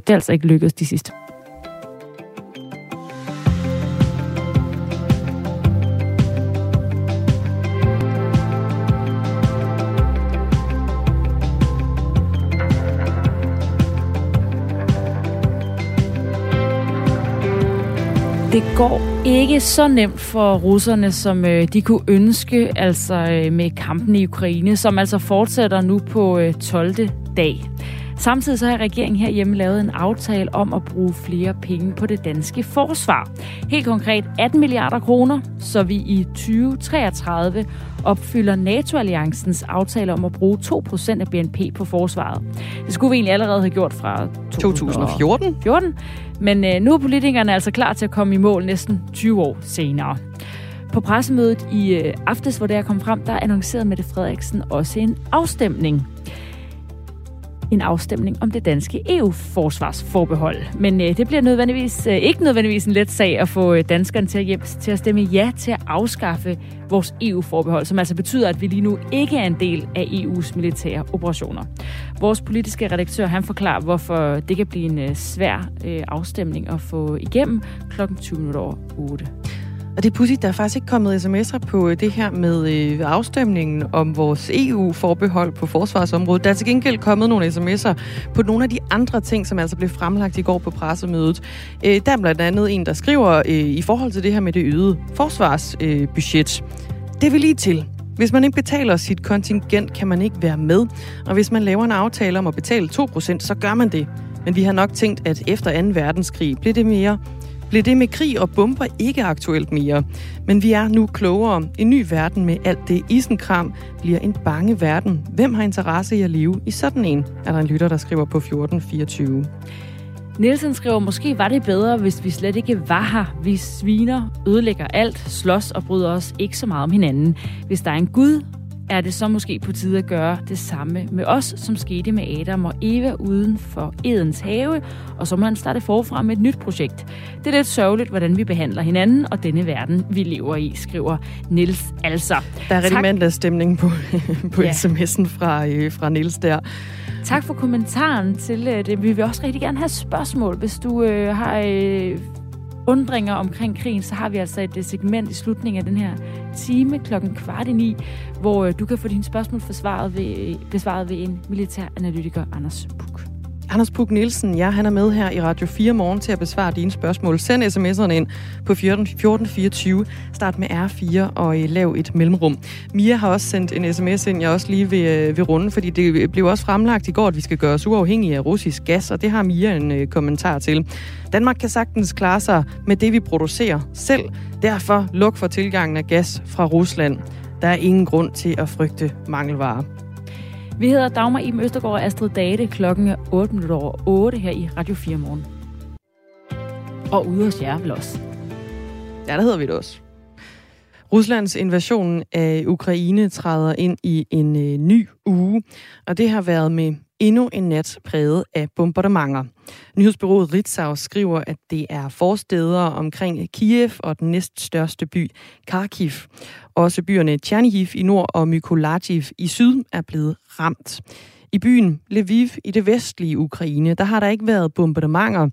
Det er altså ikke lykkedes de sidste Det går ikke så nemt for russerne, som øh, de kunne ønske, altså øh, med kampen i Ukraine, som altså fortsætter nu på øh, 12. dag. Samtidig så har regeringen herhjemme lavet en aftale om at bruge flere penge på det danske forsvar. Helt konkret 18 milliarder kroner, så vi i 2033 opfylder NATO-alliancens aftale om at bruge 2% af BNP på forsvaret. Det skulle vi egentlig allerede have gjort fra 2014. 14, men øh, nu er politikerne altså klar til at komme i mål næsten 20 år senere. På pressemødet i øh, aftes, hvor det er kommet frem, der annoncerede Mette Frederiksen også en afstemning en afstemning om det danske EU-forsvarsforbehold. Men øh, det bliver nødvendigvis, øh, ikke nødvendigvis en let sag at få øh, danskerne til at, hjem, til at stemme ja til at afskaffe vores EU-forbehold, som altså betyder, at vi lige nu ikke er en del af EU's militære operationer. Vores politiske redaktør han forklarer, hvorfor det kan blive en øh, svær øh, afstemning at få igennem klokken 20.08. Og det er pudsigt, der er faktisk ikke kommet sms'er på øh, det her med øh, afstemningen om vores EU-forbehold på forsvarsområdet. Der er til gengæld kommet nogle sms'er på nogle af de andre ting, som altså blev fremlagt i går på pressemødet. Øh, der er blandt andet en, der skriver øh, i forhold til det her med det øgede forsvarsbudget. Øh, det vil lige til. Hvis man ikke betaler sit kontingent, kan man ikke være med. Og hvis man laver en aftale om at betale 2%, så gør man det. Men vi har nok tænkt, at efter 2. verdenskrig blev det mere blev det med krig og bomber ikke aktuelt mere. Men vi er nu klogere. En ny verden med alt det isenkram bliver en bange verden. Hvem har interesse i at leve i sådan en? Er der en lytter, der skriver på 1424. Nielsen skriver, måske var det bedre, hvis vi slet ikke var her. Vi sviner, ødelægger alt, slås og bryder os ikke så meget om hinanden. Hvis der er en Gud, er det så måske på tide at gøre det samme med os, som skete med Adam og Eva uden for Edens have, og så må han starte forfra med et nyt projekt. Det er lidt sørgeligt, hvordan vi behandler hinanden og denne verden, vi lever i, skriver Nils altså. Der er rigtig mandagsstemning på, på ja. sms'en fra, øh, fra Nils der. Tak for kommentaren til øh, det. Vi vil også rigtig gerne have spørgsmål, hvis du øh, har øh, undringer omkring krigen, så har vi altså et øh, segment i slutningen af den her time klokken kvart i ni, hvor øh, du kan få dine spørgsmål forsvaret ved, øh, besvaret ved en militær analytiker, Anders Puk. Anders Puk Nielsen, ja, han er med her i Radio 4 morgen til at besvare dine spørgsmål. Send sms'erne ind på 1424. Start med R4 og øh, lav et mellemrum. Mia har også sendt en sms ind, jeg også lige vil, øh, vil runde, fordi det øh, blev også fremlagt i går, at vi skal gøre os uafhængige af russisk gas, og det har Mia en øh, kommentar til. Danmark kan sagtens klare sig med det, vi producerer selv. Derfor luk for tilgangen af gas fra Rusland. Der er ingen grund til at frygte mangelvarer. Vi hedder Dagmar Iben Østergaard og Astrid Date klokken 8 minutter over 8 her i Radio 4 morgen. Og ude hos jer vel også. Ja, der hedder vi det også. Ruslands invasion af Ukraine træder ind i en øh, ny uge, og det har været med endnu en nat præget af bombardementer. Nyhedsbyrået Ritzau skriver, at det er forsteder omkring Kiev og den næststørste by, Kharkiv. Også byerne Chernihiv i nord og Mykolaiv i syd er blevet ramt. I byen Lviv i det vestlige Ukraine, der har der ikke været bombardementer.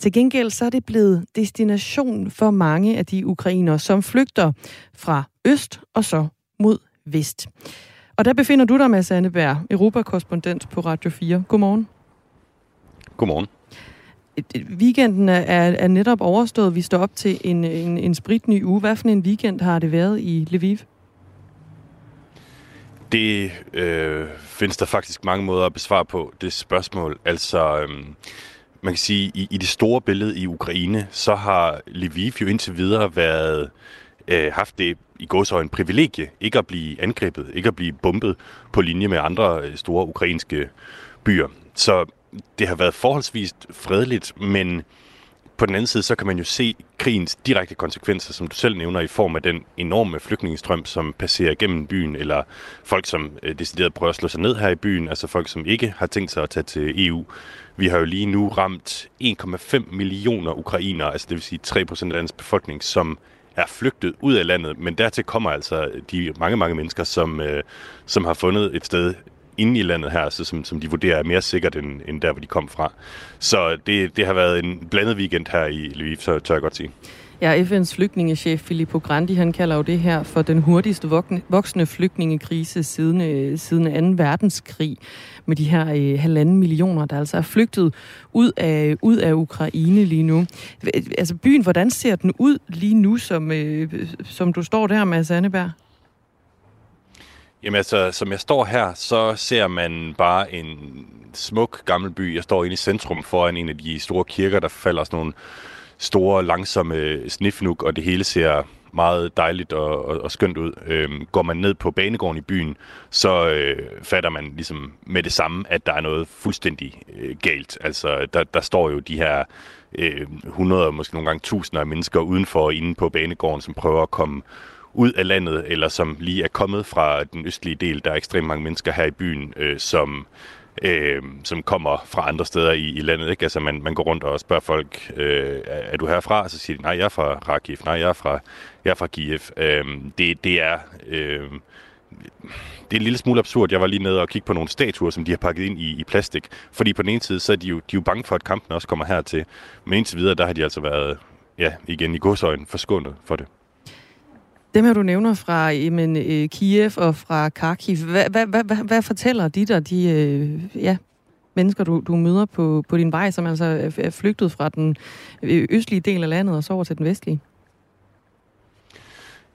Til gengæld så er det blevet destination for mange af de ukrainere, som flygter fra øst og så mod vest. Og der befinder du dig, Mads Anneberg, Europakorrespondent på Radio 4. Godmorgen. Godmorgen. Weekenden er, er netop overstået. Vi står op til en, en, en spritny uge. Hvad for en weekend har det været i Lviv? Det øh, findes der faktisk mange måder at besvare på, det spørgsmål. Altså, øh, man kan sige, i, i det store billede i Ukraine, så har Lviv jo indtil videre været øh, haft det i går så en privilegie ikke at blive angrebet, ikke at blive bombet på linje med andre øh, store ukrainske byer. Så det har været forholdsvis fredeligt, men på den anden side, så kan man jo se krigens direkte konsekvenser, som du selv nævner, i form af den enorme flygtningestrøm, som passerer gennem byen, eller folk, som øh, decideret prøver at slå sig ned her i byen, altså folk, som ikke har tænkt sig at tage til EU. Vi har jo lige nu ramt 1,5 millioner ukrainere, altså det vil sige 3 procent af landets befolkning, som er flygtet ud af landet, men dertil kommer altså de mange, mange mennesker, som, øh, som har fundet et sted inde i landet her, så som, som de vurderer er mere sikkert end, end der, hvor de kom fra. Så det, det har været en blandet weekend her i Lviv, så tør jeg godt sige. Ja, FN's flygtningechef Filippo Grandi, han kalder jo det her for den hurtigste voksne flygtningekrise siden, øh, siden 2. verdenskrig, med de her øh, halvanden millioner, der altså er flygtet ud af, ud af Ukraine lige nu. Altså byen, hvordan ser den ud lige nu, som, øh, som du står der, med Anneberg? Jamen altså, som jeg står her, så ser man bare en smuk gammel by. Jeg står inde i centrum foran en af de store kirker, der falder sådan nogle store, langsomme snifnuk, og det hele ser meget dejligt og, og, og skønt ud. Øhm, går man ned på banegården i byen, så øh, fatter man ligesom med det samme, at der er noget fuldstændig øh, galt. Altså, der, der står jo de her øh, 100, måske nogle gange tusinder af mennesker udenfor inde på banegården, som prøver at komme ud af landet, eller som lige er kommet fra den østlige del. Der er ekstremt mange mennesker her i byen, øh, som øh, som kommer fra andre steder i, i landet. Ikke? Altså man, man går rundt og spørger folk, øh, er du herfra? Og så siger de, nej, jeg er fra Rakiv, nej, jeg er fra, jeg er fra Kiev. Øh, det, det er... Øh, det er en lille smule absurd. Jeg var lige nede og kigge på nogle statuer, som de har pakket ind i, i plastik. Fordi på den ene side, så er de jo, de er jo bange for, at kampen også kommer hertil. Men indtil videre, der har de altså været, ja, igen i godsøjen, forskånet for det. Dem her, du nævner fra jamen, øh, Kiev og fra Kharkiv, hvad, hvad, hvad, hvad, hvad fortæller de der, de øh, ja, mennesker, du, du møder på, på din vej, som altså er flygtet fra den øh, østlige del af landet og så over til den vestlige?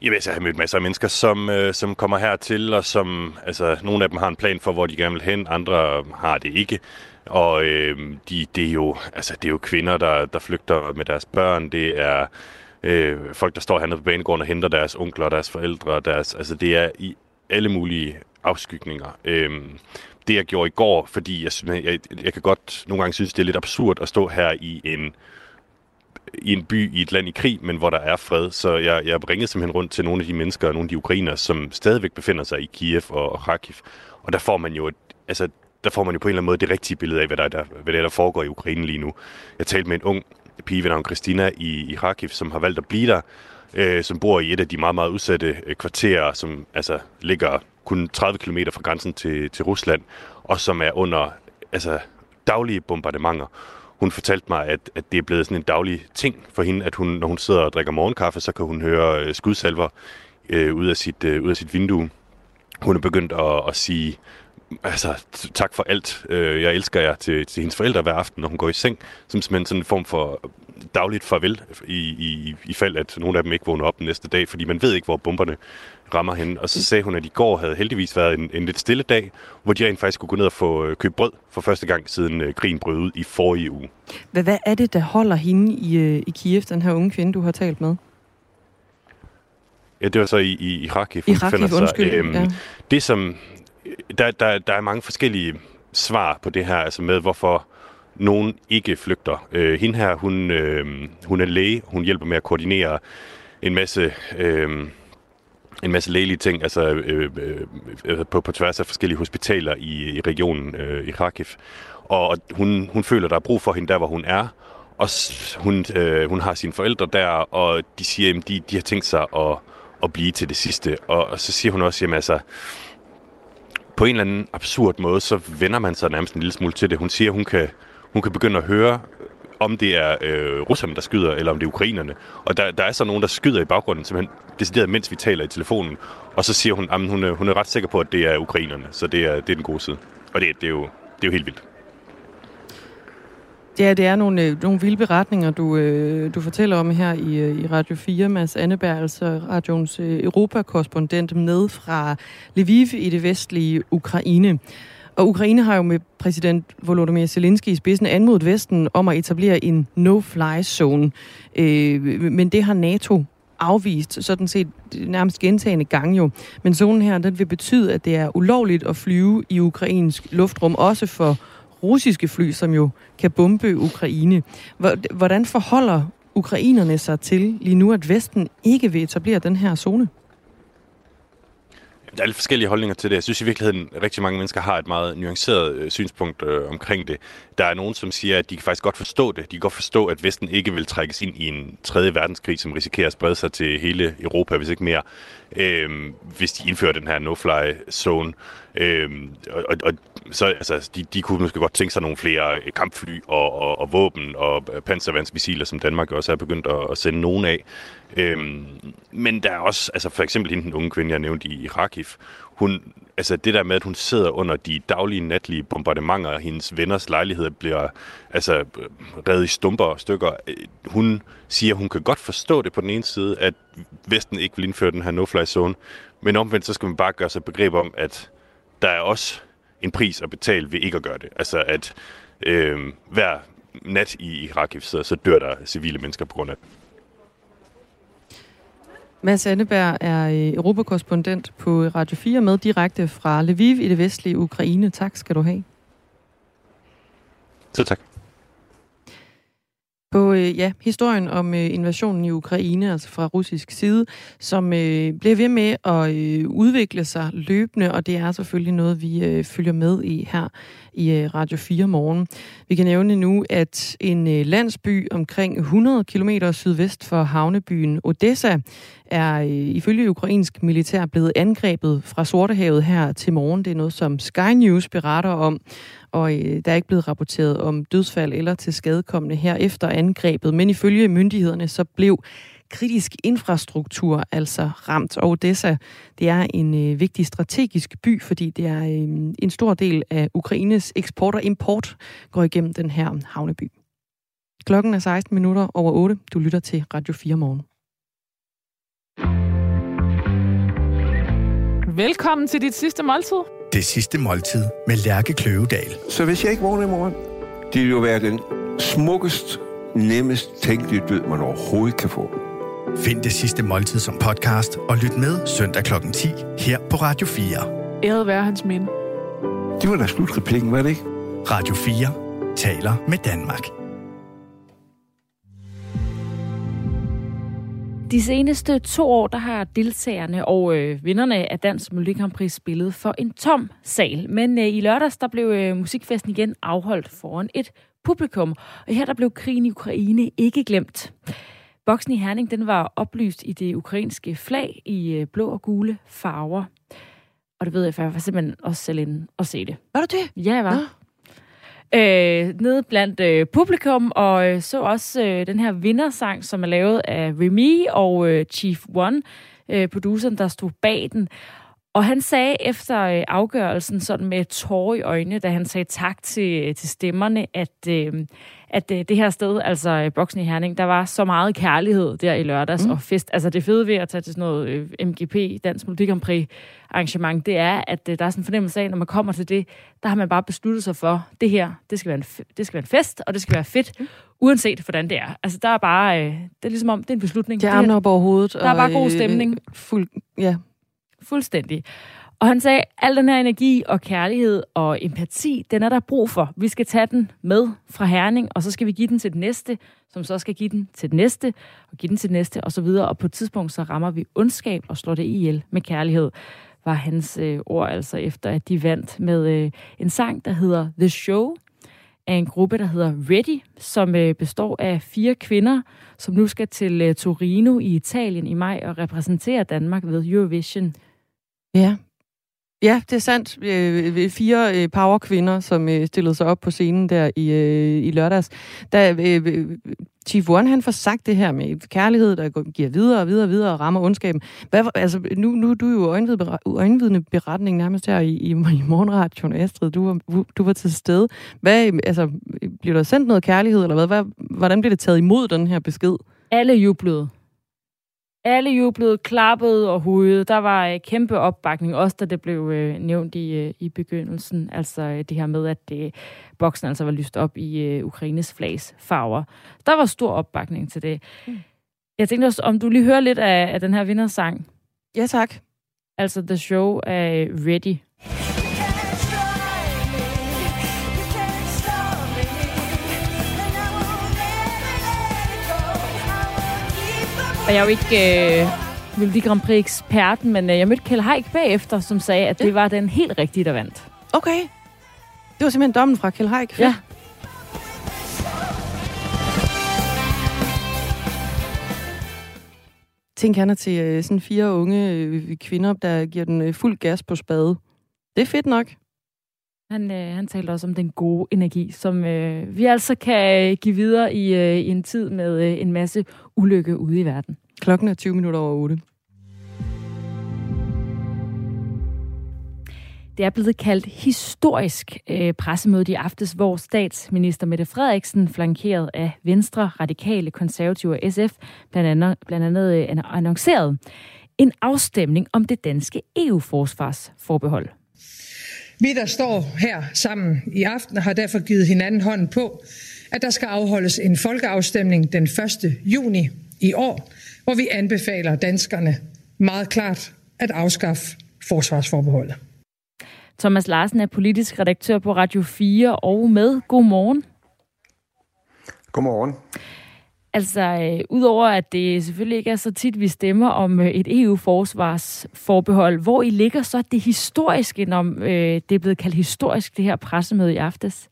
Jamen, altså, jeg har mødt masser af mennesker, som, øh, som kommer hertil, og som, altså, nogle af dem har en plan for, hvor de gerne vil hen, andre har det ikke. Og øh, de, det, er jo, altså, det er jo kvinder, der, der flygter med deres børn, det er øh, folk, der står hernede på banegården og henter deres onkler og deres forældre. Deres, altså det er i alle mulige afskygninger. Øh, det jeg gjorde i går, fordi jeg, jeg, jeg kan godt nogle gange synes, det er lidt absurd at stå her i en i en by i et land i krig, men hvor der er fred. Så jeg, jeg ringede simpelthen rundt til nogle af de mennesker, nogle af de ukrainer, som stadigvæk befinder sig i Kiev og Kharkiv. Og der får man jo et, altså, der får man jo på en eller anden måde det rigtige billede af, hvad der, der, hvad der, der foregår i Ukraine lige nu. Jeg talte med en ung pige ved navn Christina i, i Kharkiv, som har valgt at blive der, øh, som bor i et af de meget, meget udsatte øh, kvarterer, som altså ligger kun 30 km fra grænsen til, til Rusland, og som er under altså, daglige bombardementer. Hun fortalte mig, at, at det er blevet sådan en daglig ting for hende, at hun, når hun sidder og drikker morgenkaffe, så kan hun høre øh, skudsalver øh, ud, af sit, øh, ud af sit vindue. Hun er begyndt at, at sige altså, tak for alt. Øh, jeg elsker jer til, til hendes forældre hver aften, når hun går i seng. Som simpelthen sådan en form for dagligt farvel, i, i, i fald at nogle af dem ikke vågner op den næste dag, fordi man ved ikke, hvor bomberne rammer hende. Og så sagde hun, at i går havde heldigvis været en, en lidt stille dag, hvor de rent faktisk kunne gå ned og få øh, købt brød for første gang siden øh, krigen brød ud i forrige uge. Hvad, hvad er det, der holder hende i, øh, i Kiev, den her unge kvinde, du har talt med? Ja, det var så i, i, i Kharkiv. I Kharkiv, undskyld. Øhm, ja. Det, som der, der, der er mange forskellige svar på det her, altså med hvorfor nogen ikke flygter. Øh, hende her, hun, øh, hun er læge, hun hjælper med at koordinere en masse... Øh, en masse lægelige ting, altså øh, øh, altså på, på tværs af forskellige hospitaler i, i regionen øh, i Kharkiv. Og hun, hun føler, der er brug for hende der, hvor hun er. Og hun, øh, hun har sine forældre der, og de siger, at de, de har tænkt sig at, at blive til det sidste. Og, og så siger hun også, at altså, på en eller anden absurd måde, så vender man sig nærmest en lille smule til det. Hun siger, hun kan, hun kan begynde at høre, øh, om det er øh, russerne, der skyder, eller om det er ukrainerne. Og der, der er så nogen, der skyder i baggrunden, simpelthen decideret, mens vi taler i telefonen. Og så siger hun, at hun, hun er ret sikker på, at det er ukrainerne. Så det er, det er den gode side. Og det, det, er, jo, det er jo helt vildt. Ja, det er nogle, øh, nogle vilde beretninger, du, øh, du fortæller om her i, øh, i Radio 4. Mads Anneberg, altså radions øh, europakorrespondent med fra Lviv i det vestlige Ukraine. Og Ukraine har jo med præsident Volodymyr Zelensky i spidsen anmodet Vesten om at etablere en no-fly zone. Øh, men det har NATO afvist, sådan set nærmest gentagende gange jo. Men zonen her, den vil betyde, at det er ulovligt at flyve i ukrainsk luftrum, også for russiske fly, som jo kan bombe Ukraine. Hvordan forholder ukrainerne sig til lige nu, at Vesten ikke vil etablere den her zone? Der er lidt forskellige holdninger til det. Jeg synes i virkeligheden, at rigtig mange mennesker har et meget nuanceret øh, synspunkt øh, omkring det. Der er nogen, som siger, at de kan faktisk godt forstå det. De kan godt forstå, at Vesten ikke vil trækkes ind i en tredje verdenskrig, som risikerer at sprede sig til hele Europa, hvis ikke mere, øh, hvis de indfører den her no-fly zone. Øh, og, og, og så, altså, de, de kunne måske godt tænke sig nogle flere øh, kampfly og, og, og våben og øh, panservandsmissiler, som Danmark også er begyndt at, at sende nogen af. Øh, men der er også, altså for eksempel hende, den unge kvinde, jeg nævnte i Kharkiv, hun, altså det der med, at hun sidder under de daglige, natlige bombardementer, og hendes venners lejlighed bliver altså reddet i stumper og stykker. Øh, hun siger, at hun kan godt forstå det på den ene side, at Vesten ikke vil indføre den her no-fly zone, men omvendt så skal man bare gøre sig begreb om, at der er også en pris at betale ved ikke at gøre det. Altså at øh, hver nat i Irak, så, så dør der civile mennesker på grund af det. Mads Anneberg er øh, europakorrespondent på Radio 4 med direkte fra Lviv i det vestlige Ukraine. Tak skal du have. Så tak. På øh, ja, historien om øh, invasionen i Ukraine, altså fra russisk side, som øh, bliver ved med at øh, udvikle sig løbende, og det er selvfølgelig noget, vi øh, følger med i her i øh, Radio 4 morgen. Vi kan nævne nu, at en øh, landsby omkring 100 km sydvest for havnebyen Odessa er øh, ifølge ukrainsk militær blevet angrebet fra Sortehavet her til morgen. Det er noget, som Sky News beretter om og øh, der er ikke blevet rapporteret om dødsfald eller til skadekommende her efter angrebet. Men ifølge myndighederne så blev kritisk infrastruktur altså ramt. Og Odessa, det er en øh, vigtig strategisk by, fordi det er øh, en stor del af Ukraines eksport og import går igennem den her havneby. Klokken er 16 minutter over 8. Du lytter til Radio 4 morgen. Velkommen til dit sidste måltid. Det sidste måltid med Lærke Kløvedal. Så hvis jeg ikke vågner i morgen, det vil jo være den smukkest, nemmest tænkelige død, man overhovedet kan få. Find det sidste måltid som podcast og lyt med søndag kl. 10 her på Radio 4. Æret være hans minde. Det var da slutreplikken, var det ikke? Radio 4 taler med Danmark. De seneste to år, der har deltagerne og øh, vinderne af Dansk Melodi Grand Prix spillet for en tom sal. Men øh, i lørdags, der blev øh, musikfesten igen afholdt foran et publikum. Og her der blev krigen i Ukraine ikke glemt. Boksen i Herning, den var oplyst i det ukrainske flag i øh, blå og gule farver. Og det ved jeg, for jeg var simpelthen også selv inde og se det. Var du det? Ja, jeg var. Ja øh, nede blandt øh, publikum, og øh, så også øh, den her vindersang, som er lavet af Remy og øh, Chief One, øh, produceren, der stod bag den. Og han sagde efter øh, afgørelsen, sådan med tårer i øjnene, da han sagde tak til, øh, til stemmerne, at, øh, at øh, det her sted, altså øh, Boksen i Herning, der var så meget kærlighed der i lørdags mm. og fest. Altså det fede ved at tage til sådan noget øh, MGP, Dansk Melodi Grand Prix arrangement, det er, at øh, der er sådan en fornemmelse af, når man kommer til det, der har man bare besluttet sig for, det her, det skal være en, det skal være en fest, og det skal være fedt, mm. uanset hvordan det er. Altså der er bare, øh, det er ligesom om, det er en beslutning. Det er armene op over hovedet. Der er bare god stemning. Øh, fuld, ja, Fuldstændig. Og han sagde, al den her energi og kærlighed og empati, den er der brug for. Vi skal tage den med fra Herning, og så skal vi give den til den næste, som så skal give den til den næste, og give den til den næste, og så videre. Og på et tidspunkt, så rammer vi ondskab og slår det ihjel med kærlighed, var hans øh, ord altså efter, at de vandt med øh, en sang, der hedder The Show, af en gruppe, der hedder Ready, som øh, består af fire kvinder, som nu skal til øh, Torino i Italien i maj og repræsentere Danmark ved Eurovision Ja. Ja, det er sandt. Øh, øh fire øh, powerkvinder, som øh, stillede sig op på scenen der i, øh, i lørdags. Da øh, øh Chief One, han får sagt det her med kærlighed, der giver videre og videre og videre og rammer ondskaben. Hvad, altså, nu, nu du jo jo øjenvidende beretning nærmest her i, i, i morgenradioen, Astrid. Du var, du var til stede. Hvad, øh, altså, bliver der sendt noget kærlighed, eller hvad? hvad? Hvordan bliver det taget imod, den her besked? Alle jublede. Alle jublede, klappede og hudede. Der var øh, kæmpe opbakning, også da det blev øh, nævnt i, øh, i begyndelsen. Altså øh, det her med, at øh, boksen altså var lyst op i øh, Ukraines flags farver. Der var stor opbakning til det. Mm. Jeg tænkte også, om du lige hører lidt af, af den her vindersang. Ja, tak. Altså The Show er Ready. Og jeg er jo ikke øh, Melodi Grand Prix eksperten, men øh, jeg mødte Kjell Haik bagefter, som sagde, at det var den helt rigtige, der vandt. Okay. Det var simpelthen dommen fra Kjell Haik. Ja. Tænk, han er til øh, sådan fire unge øh, kvinder, der giver den øh, fuld gas på spade. Det er fedt nok. Han, øh, han talte også om den gode energi, som øh, vi altså kan give videre i, øh, i en tid med øh, en masse ulykke ude i verden. Klokken er 20 minutter over 8. Det er blevet kaldt historisk øh, pressemøde i aftes, hvor statsminister Mette Frederiksen, flankeret af Venstre, Radikale, Konservative og SF, blandt andet, blandt andet øh, annoncerede en afstemning om det danske EU-forsvarsforbehold. Vi, der står her sammen i aften, har derfor givet hinanden hånden på, at der skal afholdes en folkeafstemning den 1. juni i år, hvor vi anbefaler danskerne meget klart at afskaffe forsvarsforbeholdet. Thomas Larsen er politisk redaktør på Radio 4 og med. Godmorgen. Godmorgen. Altså, øh, udover at det selvfølgelig ikke er så tit, vi stemmer om øh, et EU-forsvarsforbehold, hvor I ligger så det historiske, når øh, det er blevet kaldt historisk, det her pressemøde i aftes?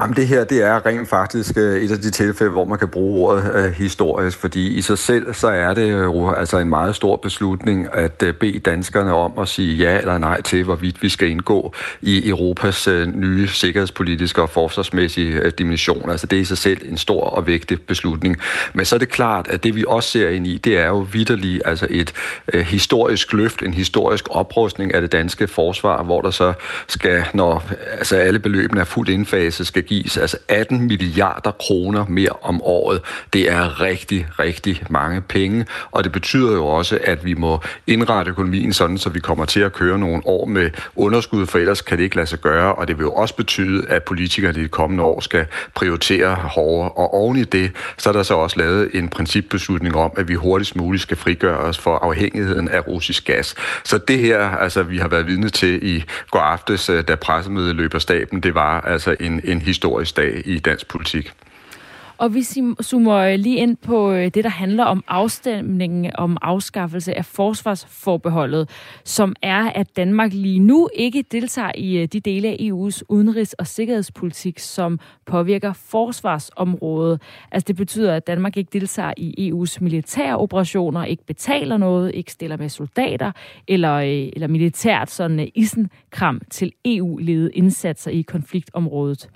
Jamen, det her det er rent faktisk øh, et af de tilfælde, hvor man kan bruge ordet øh, historisk, fordi i sig selv så er det øh, jo altså en meget stor beslutning at øh, bede danskerne om at sige ja eller nej til, hvorvidt vi skal indgå i Europas øh, nye sikkerhedspolitiske og forsvarsmæssige øh, dimension. Altså det er i sig selv en stor og vigtig beslutning. Men så er det klart, at det vi også ser ind i, det er jo vidderligt altså et øh, historisk løft, en historisk oprustning af det danske forsvar, hvor der så skal, når altså alle beløbene er fuldt mellemfase skal gives altså 18 milliarder kroner mere om året. Det er rigtig, rigtig mange penge, og det betyder jo også, at vi må indrette økonomien sådan, så vi kommer til at køre nogle år med underskud, for ellers kan det ikke lade sig gøre, og det vil jo også betyde, at politikerne i de kommende år skal prioritere hårdere. Og oven i det, så er der så også lavet en principbeslutning om, at vi hurtigst muligt skal frigøre os for afhængigheden af russisk gas. Så det her, altså vi har været vidne til i går aftes, øh, da pressemødet løber staben, det var altså en, en historisk dag i dansk politik. Og vi zoomer lige ind på øh, det, der handler om afstemningen om afskaffelse af forsvarsforbeholdet, som er, at Danmark lige nu ikke deltager i øh, de dele af EU's udenrigs- og sikkerhedspolitik, som påvirker forsvarsområdet. Altså det betyder, at Danmark ikke deltager i EU's militære operationer, ikke betaler noget, ikke stiller med soldater eller, øh, eller militært sådan isenkram til EU-ledede indsatser i konfliktområdet.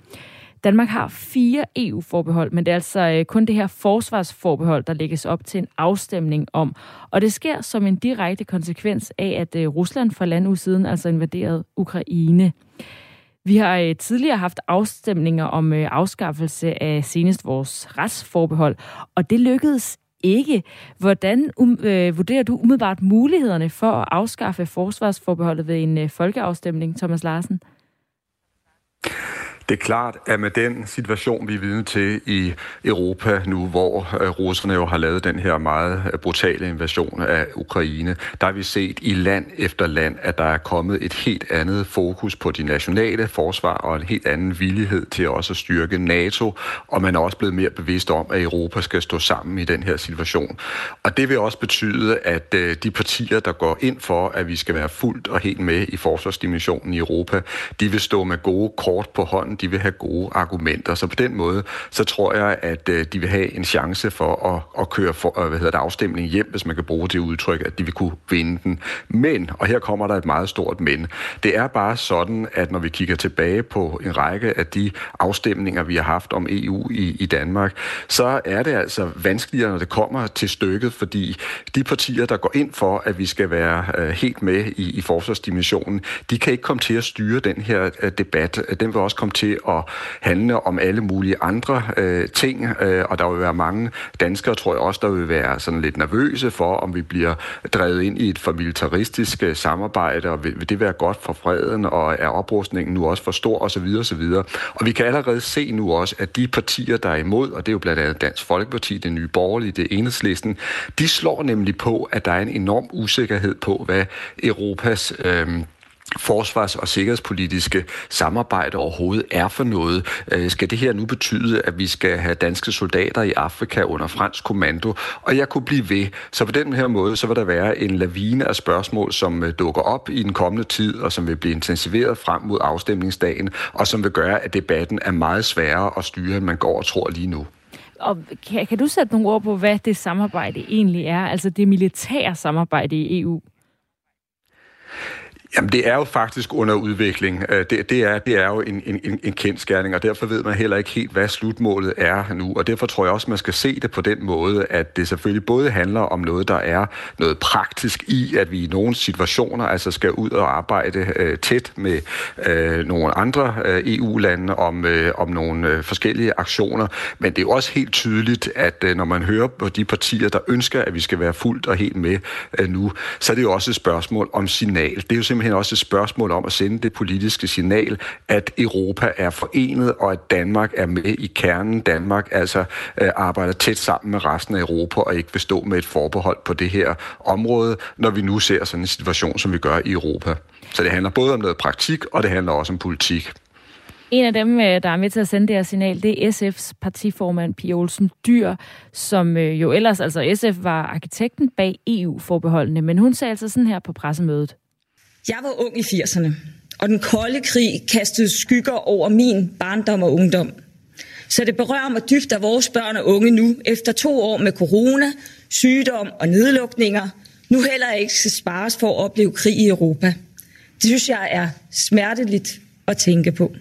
Danmark har fire EU-forbehold, men det er altså øh, kun det her forsvarsforbehold, der lægges op til en afstemning om. Og det sker som en direkte konsekvens af, at øh, Rusland for land siden altså invaderede Ukraine. Vi har øh, tidligere haft afstemninger om afskaffelse af senest vores retsforbehold, og det lykkedes ikke. Hvordan um, øh, vurderer du umiddelbart mulighederne for at afskaffe forsvarsforbeholdet ved en øh, folkeafstemning, Thomas Larsen? Det er klart, at med den situation, vi er vidne til i Europa nu, hvor øh, russerne jo har lavet den her meget øh, brutale invasion af Ukraine, der har vi set i land efter land, at der er kommet et helt andet fokus på de nationale forsvar og en helt anden villighed til også at styrke NATO, og man er også blevet mere bevidst om, at Europa skal stå sammen i den her situation. Og det vil også betyde, at øh, de partier, der går ind for, at vi skal være fuldt og helt med i forsvarsdimensionen i Europa, de vil stå med gode kort på hånden de vil have gode argumenter. Så på den måde, så tror jeg, at øh, de vil have en chance for at, at køre for, øh, hvad hedder det, afstemning hjem, hvis man kan bruge det udtryk, at de vil kunne vinde den. Men, og her kommer der et meget stort men, det er bare sådan, at når vi kigger tilbage på en række af de afstemninger, vi har haft om EU i, i Danmark, så er det altså vanskeligere, når det kommer til stykket, fordi de partier, der går ind for, at vi skal være øh, helt med i, i forsvarsdimensionen, de kan ikke komme til at styre den her øh, debat. Den vil også komme til til at handle om alle mulige andre øh, ting, øh, og der vil være mange danskere, tror jeg også, der vil være sådan lidt nervøse for, om vi bliver drevet ind i et for militaristisk øh, samarbejde, og vil, vil det være godt for freden, og er oprustningen nu også for stor, osv. osv. Og vi kan allerede se nu også, at de partier, der er imod, og det er jo blandt andet Dansk Folkeparti, det nye borgerlige, det enhedslisten, de slår nemlig på, at der er en enorm usikkerhed på, hvad Europas øh, forsvars- og sikkerhedspolitiske samarbejde overhovedet er for noget. Øh, skal det her nu betyde, at vi skal have danske soldater i Afrika under fransk kommando? Og jeg kunne blive ved. Så på den her måde, så vil der være en lavine af spørgsmål, som øh, dukker op i den kommende tid, og som vil blive intensiveret frem mod afstemningsdagen, og som vil gøre, at debatten er meget sværere at styre, end man går og tror lige nu. Og kan, kan du sætte nogle ord på, hvad det samarbejde egentlig er? Altså det militære samarbejde i EU? Jamen, det er jo faktisk under udvikling. Øh, det, det, er, det er jo en, en, en kendskærning, og derfor ved man heller ikke helt, hvad slutmålet er nu. Og derfor tror jeg også, man skal se det på den måde, at det selvfølgelig både handler om noget, der er noget praktisk i, at vi i nogle situationer altså skal ud og arbejde øh, tæt med øh, nogle andre øh, EU-lande om, øh, om nogle øh, forskellige aktioner. Men det er jo også helt tydeligt, at øh, når man hører på de partier, der ønsker, at vi skal være fuldt og helt med øh, nu, så er det jo også et spørgsmål om signal. Det er jo simpelthen også et spørgsmål om at sende det politiske signal, at Europa er forenet, og at Danmark er med i kernen. Danmark altså øh, arbejder tæt sammen med resten af Europa, og ikke vil stå med et forbehold på det her område, når vi nu ser sådan en situation, som vi gør i Europa. Så det handler både om noget praktik, og det handler også om politik. En af dem, øh, der er med til at sende det her signal, det er SF's partiformand Pia Olsen Dyr, som øh, jo ellers, altså SF var arkitekten bag EU-forbeholdene, men hun sagde altså sådan her på pressemødet. Jeg var ung i 80'erne, og den kolde krig kastede skygger over min barndom og ungdom. Så det berører mig dybt, at vores børn og unge nu, efter to år med corona, sygdom og nedlukninger, nu heller ikke skal spares for at opleve krig i Europa. Det synes jeg er smerteligt at tænke på.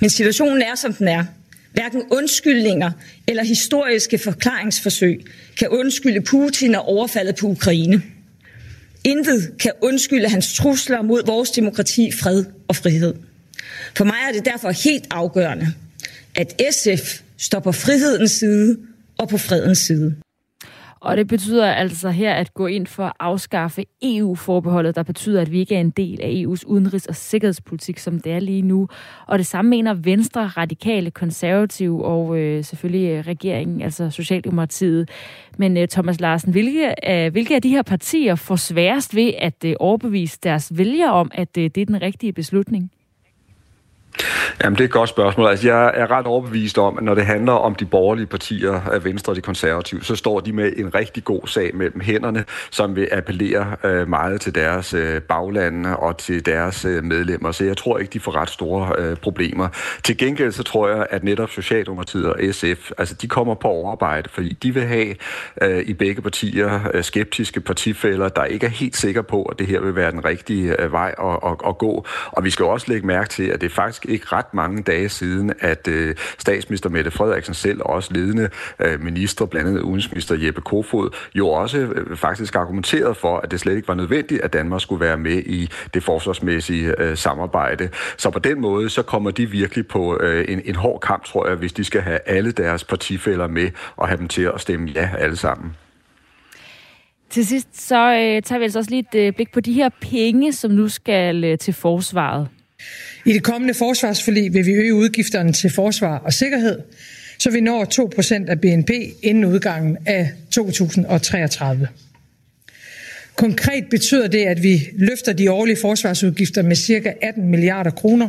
Men situationen er, som den er. Hverken undskyldninger eller historiske forklaringsforsøg kan undskylde Putin og overfaldet på Ukraine. Intet kan undskylde hans trusler mod vores demokrati, fred og frihed. For mig er det derfor helt afgørende, at SF står på frihedens side og på fredens side. Og det betyder altså her at gå ind for at afskaffe EU-forbeholdet, der betyder, at vi ikke er en del af EU's udenrigs- og sikkerhedspolitik, som det er lige nu. Og det samme mener Venstre, Radikale, Konservative og øh, selvfølgelig øh, regeringen, altså Socialdemokratiet. Men øh, Thomas Larsen, hvilke, øh, hvilke af de her partier får sværest ved at øh, overbevise deres vælgere om, at øh, det er den rigtige beslutning? Jamen, det er et godt spørgsmål. Altså, jeg er ret overbevist om, at når det handler om de borgerlige partier af Venstre og de konservative, så står de med en rigtig god sag mellem hænderne, som vil appellere øh, meget til deres øh, baglande og til deres øh, medlemmer. Så jeg tror ikke, de får ret store øh, problemer. Til gengæld så tror jeg, at netop Socialdemokratiet og SF, altså de kommer på overarbejde, fordi de vil have øh, i begge partier øh, skeptiske partifælder, der ikke er helt sikre på, at det her vil være den rigtige øh, vej at, at, at gå. Og vi skal også lægge mærke til, at det faktisk ikke ret mange dage siden, at øh, statsminister Mette Frederiksen selv, og også ledende øh, minister, blandt andet udenrigsminister Jeppe Kofod, jo også øh, faktisk argumenterede for, at det slet ikke var nødvendigt, at Danmark skulle være med i det forsvarsmæssige øh, samarbejde. Så på den måde, så kommer de virkelig på øh, en, en hård kamp, tror jeg, hvis de skal have alle deres partifælder med og have dem til at stemme ja alle sammen. Til sidst så øh, tager vi altså også lige et øh, blik på de her penge, som nu skal øh, til forsvaret. I det kommende forsvarsforlig vil vi øge udgifterne til forsvar og sikkerhed, så vi når 2% af BNP inden udgangen af 2033. Konkret betyder det, at vi løfter de årlige forsvarsudgifter med ca. 18 milliarder kroner,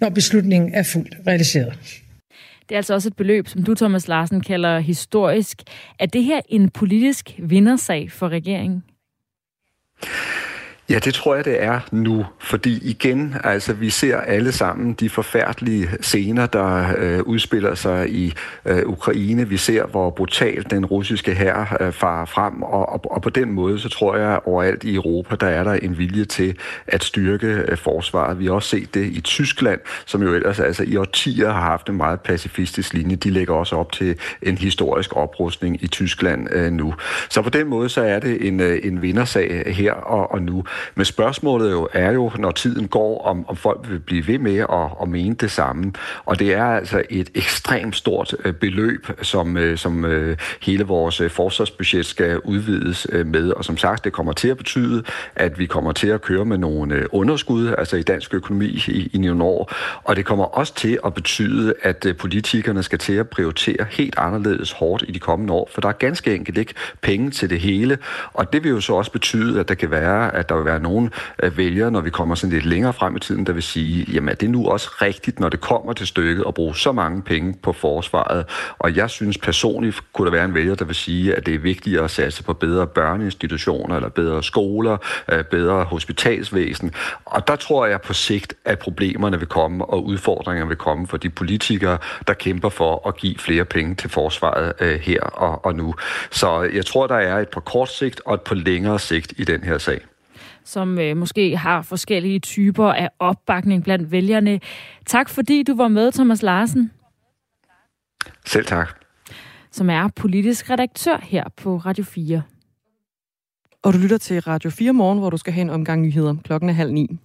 når beslutningen er fuldt realiseret. Det er altså også et beløb, som du, Thomas Larsen, kalder historisk. Er det her en politisk vindersag for regeringen? Ja, det tror jeg, det er nu. Fordi igen, altså vi ser alle sammen de forfærdelige scener, der øh, udspiller sig i øh, Ukraine. Vi ser, hvor brutalt den russiske hær øh, farer frem. Og, og, og på den måde, så tror jeg, overalt i Europa, der er der en vilje til at styrke øh, forsvaret. Vi har også set det i Tyskland, som jo ellers altså i årtier har haft en meget pacifistisk linje. De lægger også op til en historisk oprustning i Tyskland øh, nu. Så på den måde, så er det en, øh, en vindersag her og, og nu. Men spørgsmålet jo er jo, når tiden går, om, om folk vil blive ved med at, at mene det samme. Og det er altså et ekstremt stort øh, beløb, som, øh, som øh, hele vores forsvarsbudget skal udvides med. Og som sagt, det kommer til at betyde, at vi kommer til at køre med nogle underskud, altså i dansk økonomi i, i nogle år. Og det kommer også til at betyde, at politikerne skal til at prioritere helt anderledes hårdt i de kommende år, for der er ganske enkelt ikke penge til det hele. Og det vil jo så også betyde, at der kan være, at der vil være nogen vælgere, når vi kommer sådan lidt længere frem i tiden, der vil sige, jamen er det nu også rigtigt, når det kommer til stykket, at bruge så mange penge på forsvaret? Og jeg synes personligt, kunne der være en vælger, der vil sige, at det er vigtigere at satse på bedre børneinstitutioner, eller bedre skoler, øh, bedre hospitalsvæsen. Og der tror jeg på sigt, at problemerne vil komme, og udfordringerne vil komme for de politikere, der kæmper for at give flere penge til forsvaret øh, her og, og nu. Så jeg tror, der er et på kort sigt og et på længere sigt i den her sag som øh, måske har forskellige typer af opbakning blandt vælgerne. Tak fordi du var med, Thomas Larsen. Selv tak. Som er politisk redaktør her på Radio 4. Og du lytter til Radio 4 morgen, hvor du skal have en omgang nyheder. Klokken er halv ni.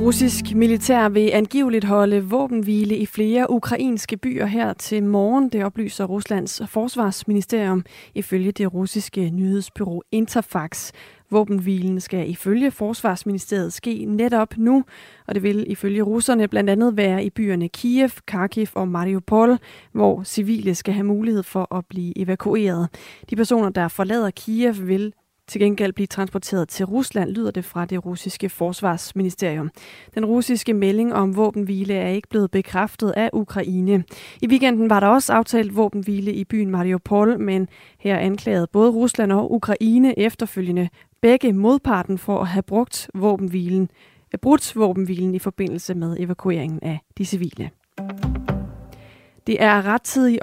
Russisk militær vil angiveligt holde våbenhvile i flere ukrainske byer her til morgen. Det oplyser Ruslands forsvarsministerium ifølge det russiske nyhedsbyrå Interfax. Våbenhvilen skal ifølge Forsvarsministeriet ske netop nu, og det vil ifølge russerne blandt andet være i byerne Kiev, Kharkiv og Mariupol, hvor civile skal have mulighed for at blive evakueret. De personer, der forlader Kiev, vil til gengæld blive transporteret til Rusland, lyder det fra det russiske forsvarsministerium. Den russiske melding om våbenhvile er ikke blevet bekræftet af Ukraine. I weekenden var der også aftalt våbenhvile i byen Mariupol, men her anklagede både Rusland og Ukraine efterfølgende begge modparten for at have brugt våbenhvilen, brudt våbenhvilen i forbindelse med evakueringen af de civile. Det er rettidig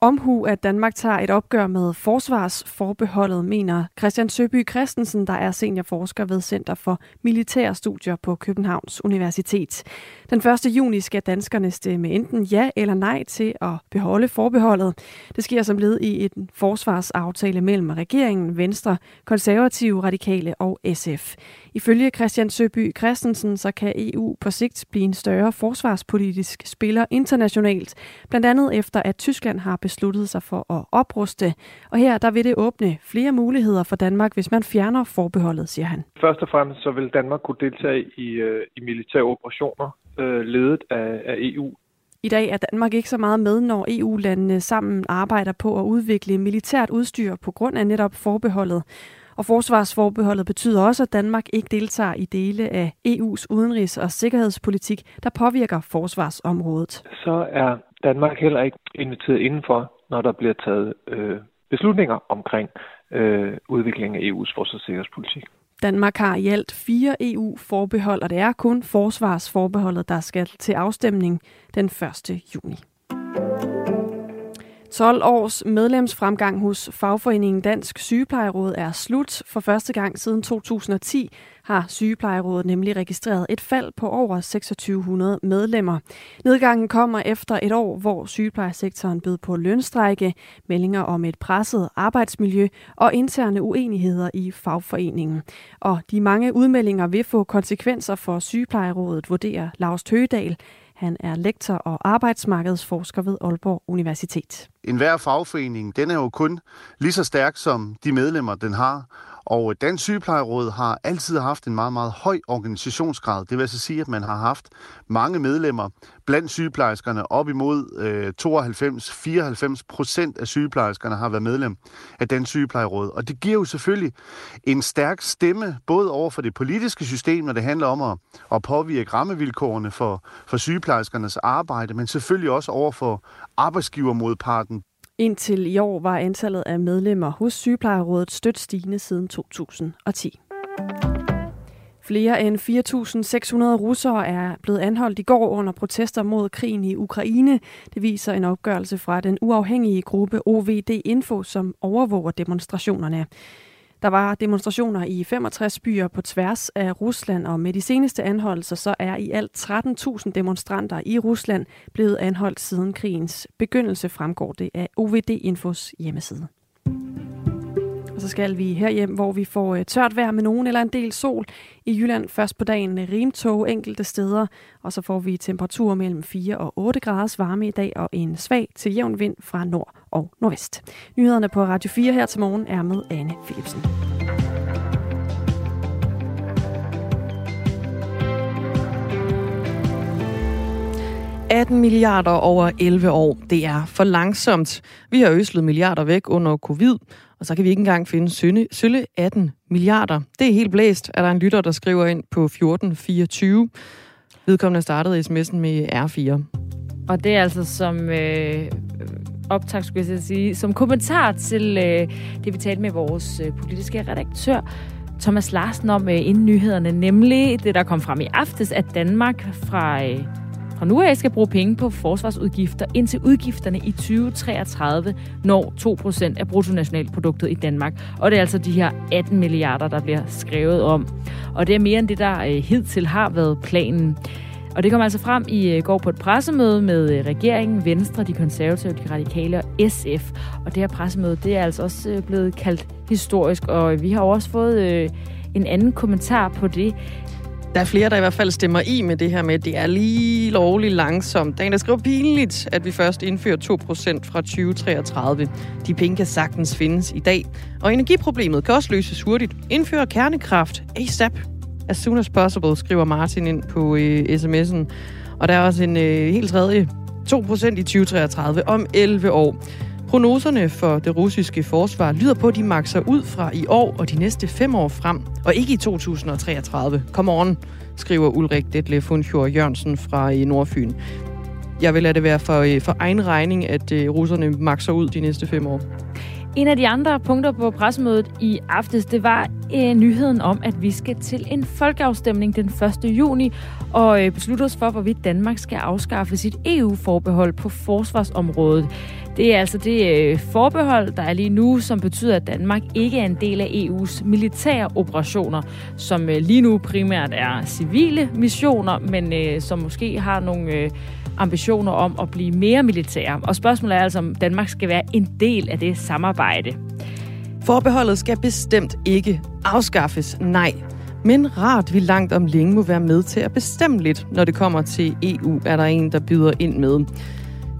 omhu, at Danmark tager et opgør med forsvarsforbeholdet, mener Christian Søby Christensen, der er seniorforsker ved Center for Militære Studier på Københavns Universitet. Den 1. juni skal danskerne stemme enten ja eller nej til at beholde forbeholdet. Det sker som led i en forsvarsaftale mellem regeringen, Venstre, Konservative, Radikale og SF. Ifølge Christian Søby Christensen, så kan EU på sigt blive en større forsvarspolitisk spiller internationalt, blandt andet efter at Tyskland har besluttet sig for at opruste. Og her der vil det åbne flere muligheder for Danmark, hvis man fjerner forbeholdet, siger han. Først og fremmest så vil Danmark kunne deltage i, øh, i militære operationer øh, ledet af, af EU. I dag er Danmark ikke så meget med, når EU-landene sammen arbejder på at udvikle militært udstyr på grund af netop forbeholdet. Og forsvarsforbeholdet betyder også, at Danmark ikke deltager i dele af EU's udenrigs- og sikkerhedspolitik, der påvirker forsvarsområdet. Så er Danmark heller ikke inviteret indenfor, når der bliver taget øh, beslutninger omkring øh, udviklingen af EU's forsvars- og sikkerhedspolitik. Danmark har i alt fire EU-forbehold, og det er kun forsvarsforbeholdet, der skal til afstemning den 1. juni. 12 års medlemsfremgang hos fagforeningen Dansk Sygeplejeråd er slut. For første gang siden 2010 har Sygeplejerådet nemlig registreret et fald på over 2600 medlemmer. Nedgangen kommer efter et år, hvor sygeplejesektoren bød på lønstrække, meldinger om et presset arbejdsmiljø og interne uenigheder i fagforeningen. Og de mange udmeldinger vil få konsekvenser for Sygeplejerådet, vurderer Lars Tøgedal. Han er lektor og arbejdsmarkedsforsker ved Aalborg Universitet. En hver fagforening, den er jo kun lige så stærk som de medlemmer, den har. Og øh, Dansk Sygeplejeråd har altid haft en meget, meget høj organisationsgrad. Det vil altså sige, at man har haft mange medlemmer blandt sygeplejerskerne. Op imod øh, 92-94 procent af sygeplejerskerne har været medlem af Dansk Sygeplejeråd. Og det giver jo selvfølgelig en stærk stemme, både over for det politiske system, når det handler om at, at påvirke rammevilkårene for, for sygeplejerskernes arbejde, men selvfølgelig også over for arbejdsgivermodparten, Indtil i år var antallet af medlemmer hos Sygeplejerådet stødt stigende siden 2010. Flere end 4.600 russere er blevet anholdt i går under protester mod krigen i Ukraine. Det viser en opgørelse fra den uafhængige gruppe OVD Info, som overvåger demonstrationerne. Der var demonstrationer i 65 byer på tværs af Rusland, og med de seneste anholdelser så er i alt 13.000 demonstranter i Rusland blevet anholdt siden krigens begyndelse, fremgår det af OVD Infos hjemmeside. Og så skal vi herhjem, hvor vi får øh, tørt vejr med nogen eller en del sol. I Jylland først på dagen rimtog enkelte steder, og så får vi temperaturer mellem 4 og 8 graders varme i dag, og en svag til jævn vind fra nord og nordvest. Nyhederne på Radio 4 her til morgen er med Anne Philipsen. – 18 milliarder over 11 år. Det er for langsomt. Vi har øslet milliarder væk under covid, og så kan vi ikke engang finde sølle, sølle 18 milliarder. Det er helt blæst, er der en lytter, der skriver ind på 1424. Vedkommende startede sms'en med R4. Og det er altså som øh, optag, skulle jeg sige, som kommentar til øh, det, vi talte med vores øh, politiske redaktør, Thomas Larsen om øh, inden nyhederne, nemlig det, der kom frem i aftes, at Danmark fra øh, fra nu af skal bruge penge på forsvarsudgifter, indtil udgifterne i 2033 når 2% af bruttonationalproduktet i Danmark. Og det er altså de her 18 milliarder, der bliver skrevet om. Og det er mere end det, der øh, hidtil har været planen. Og det kom altså frem i øh, går på et pressemøde med øh, regeringen, Venstre, de konservative, de radikale og SF. Og det her pressemøde, det er altså også blevet kaldt historisk, og vi har også fået en anden kommentar på det. Der er flere, der i hvert fald stemmer i med det her med, at det er lige lovligt langsomt. Der er en, der skriver pinligt, at vi først indfører 2% fra 2033. De penge kan sagtens findes i dag. Og energiproblemet kan også løses hurtigt. Indfør kernekraft ASAP. As soon as possible, skriver Martin ind på øh, sms'en. Og der er også en øh, helt tredje 2% i 2033 om 11 år. Prognoserne for det russiske forsvar lyder på, at de makser ud fra i år og de næste fem år frem, og ikke i 2033. Come on, skriver Ulrik Detlef Hundsjord Jørgensen fra øh, Nordfyn. Jeg vil lade det være for, øh, for egen regning, at øh, russerne makser ud de næste fem år. En af de andre punkter på pressemødet i aftes, det var øh, nyheden om, at vi skal til en folkeafstemning den 1. juni og øh, beslutte os for, hvorvidt Danmark skal afskaffe sit EU-forbehold på forsvarsområdet. Det er altså det øh, forbehold, der er lige nu, som betyder, at Danmark ikke er en del af EU's militære operationer, som øh, lige nu primært er civile missioner, men øh, som måske har nogle ambitioner om at blive mere militære. Og spørgsmålet er altså, om Danmark skal være en del af det samarbejde. Forbeholdet skal bestemt ikke afskaffes, nej. Men rart vi langt om længe må være med til at bestemme lidt, når det kommer til EU, er der en, der byder ind med.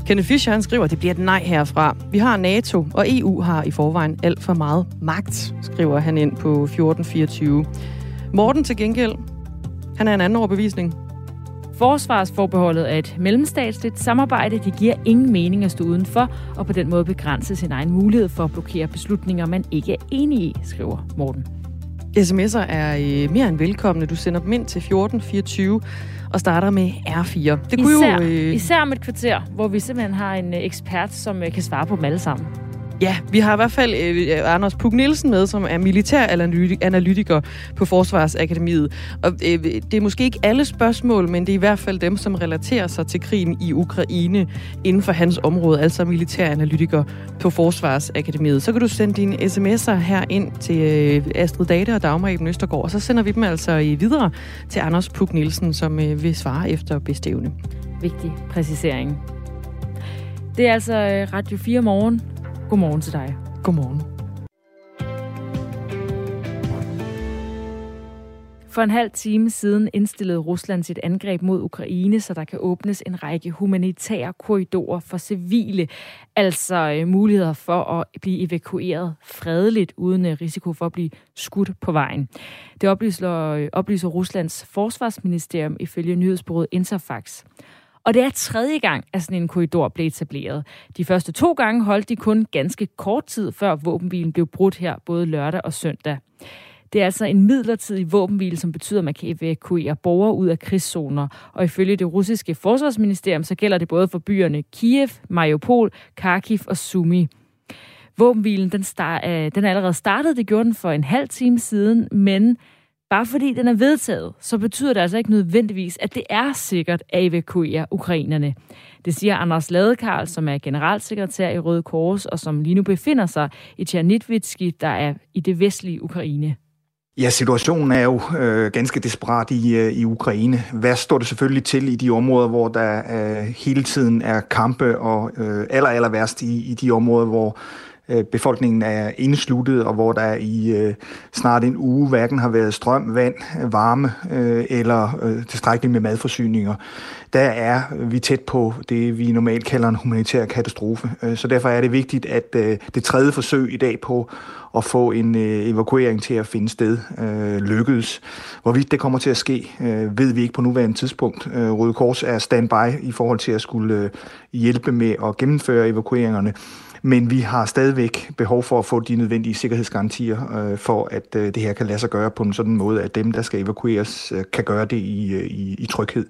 Kenneth Fischer han skriver, at det bliver et nej herfra. Vi har NATO, og EU har i forvejen alt for meget magt, skriver han ind på 1424. Morten til gengæld, han er en anden overbevisning. Forsvarsforbeholdet er et mellemstatsligt samarbejde. Det giver ingen mening at stå udenfor, og på den måde begrænse sin egen mulighed for at blokere beslutninger, man ikke er enig i, skriver Morten. SMS'er er øh, mere end velkomne. Du sender dem ind til 1424 og starter med R4. Det kunne især, jo, øh... især om et kvarter, hvor vi simpelthen har en øh, ekspert, som øh, kan svare på dem alle sammen. Ja, vi har i hvert fald øh, øh Anders Puk Nielsen med, som er militæranalytiker på Forsvarsakademiet. Og øh, det er måske ikke alle spørgsmål, men det er i hvert fald dem, som relaterer sig til krigen i Ukraine inden for hans område, altså militæranalytiker på Forsvarsakademiet. Så kan du sende dine sms'er her ind til øh, Astrid Date og Dagmar Eben Østergaard, og så sender vi dem altså øh, videre til Anders Puk Nielsen, som øh, vil svare efter bestævne. Vigtig præcisering. Det er altså øh, Radio 4 morgen. Godmorgen til dig. Godmorgen. For en halv time siden indstillede Rusland sit angreb mod Ukraine, så der kan åbnes en række humanitære korridorer for civile, altså øh, muligheder for at blive evakueret fredeligt uden øh, risiko for at blive skudt på vejen. Det oplyser, øh, oplyser Ruslands forsvarsministerium ifølge nyhedsbureauet Interfax. Og det er tredje gang, at sådan en korridor blev etableret. De første to gange holdt de kun ganske kort tid, før våbenhvilen blev brudt her, både lørdag og søndag. Det er altså en midlertidig våbenhvile, som betyder, at man kan evakuere borgere ud af krigszoner. Og ifølge det russiske forsvarsministerium, så gælder det både for byerne Kiev, Mariupol, Kharkiv og Sumi. Våbenhvilen, den, start, øh, den er allerede startet. Det gjorde den for en halv time siden, men Bare fordi den er vedtaget, så betyder det altså ikke nødvendigvis, at det er sikkert at evakuere ukrainerne. Det siger Anders Ladekarl, som er generalsekretær i Røde Kors, og som lige nu befinder sig i Tjernitvitski, der er i det vestlige Ukraine. Ja, situationen er jo øh, ganske desperat i, øh, i Ukraine. Hvad står det selvfølgelig til i de områder, hvor der øh, hele tiden er kampe, og øh, aller, aller værst i, i de områder, hvor Øh, befolkningen er indsluttet, og hvor der i øh, snart en uge hverken har været strøm, vand, varme øh, eller øh, tilstrækkeligt med madforsyninger. Der er vi tæt på det, vi normalt kalder en humanitær katastrofe. Øh, så derfor er det vigtigt, at øh, det tredje forsøg i dag på at få en evakuering til at finde sted lykkedes. Hvorvidt det kommer til at ske, ved vi ikke på nuværende tidspunkt. Røde Kors er standby i forhold til at skulle hjælpe med at gennemføre evakueringerne. Men vi har stadigvæk behov for at få de nødvendige sikkerhedsgarantier øh, for, at øh, det her kan lade sig gøre på en sådan måde, at dem, der skal evakueres, øh, kan gøre det i, øh, i, i tryghed.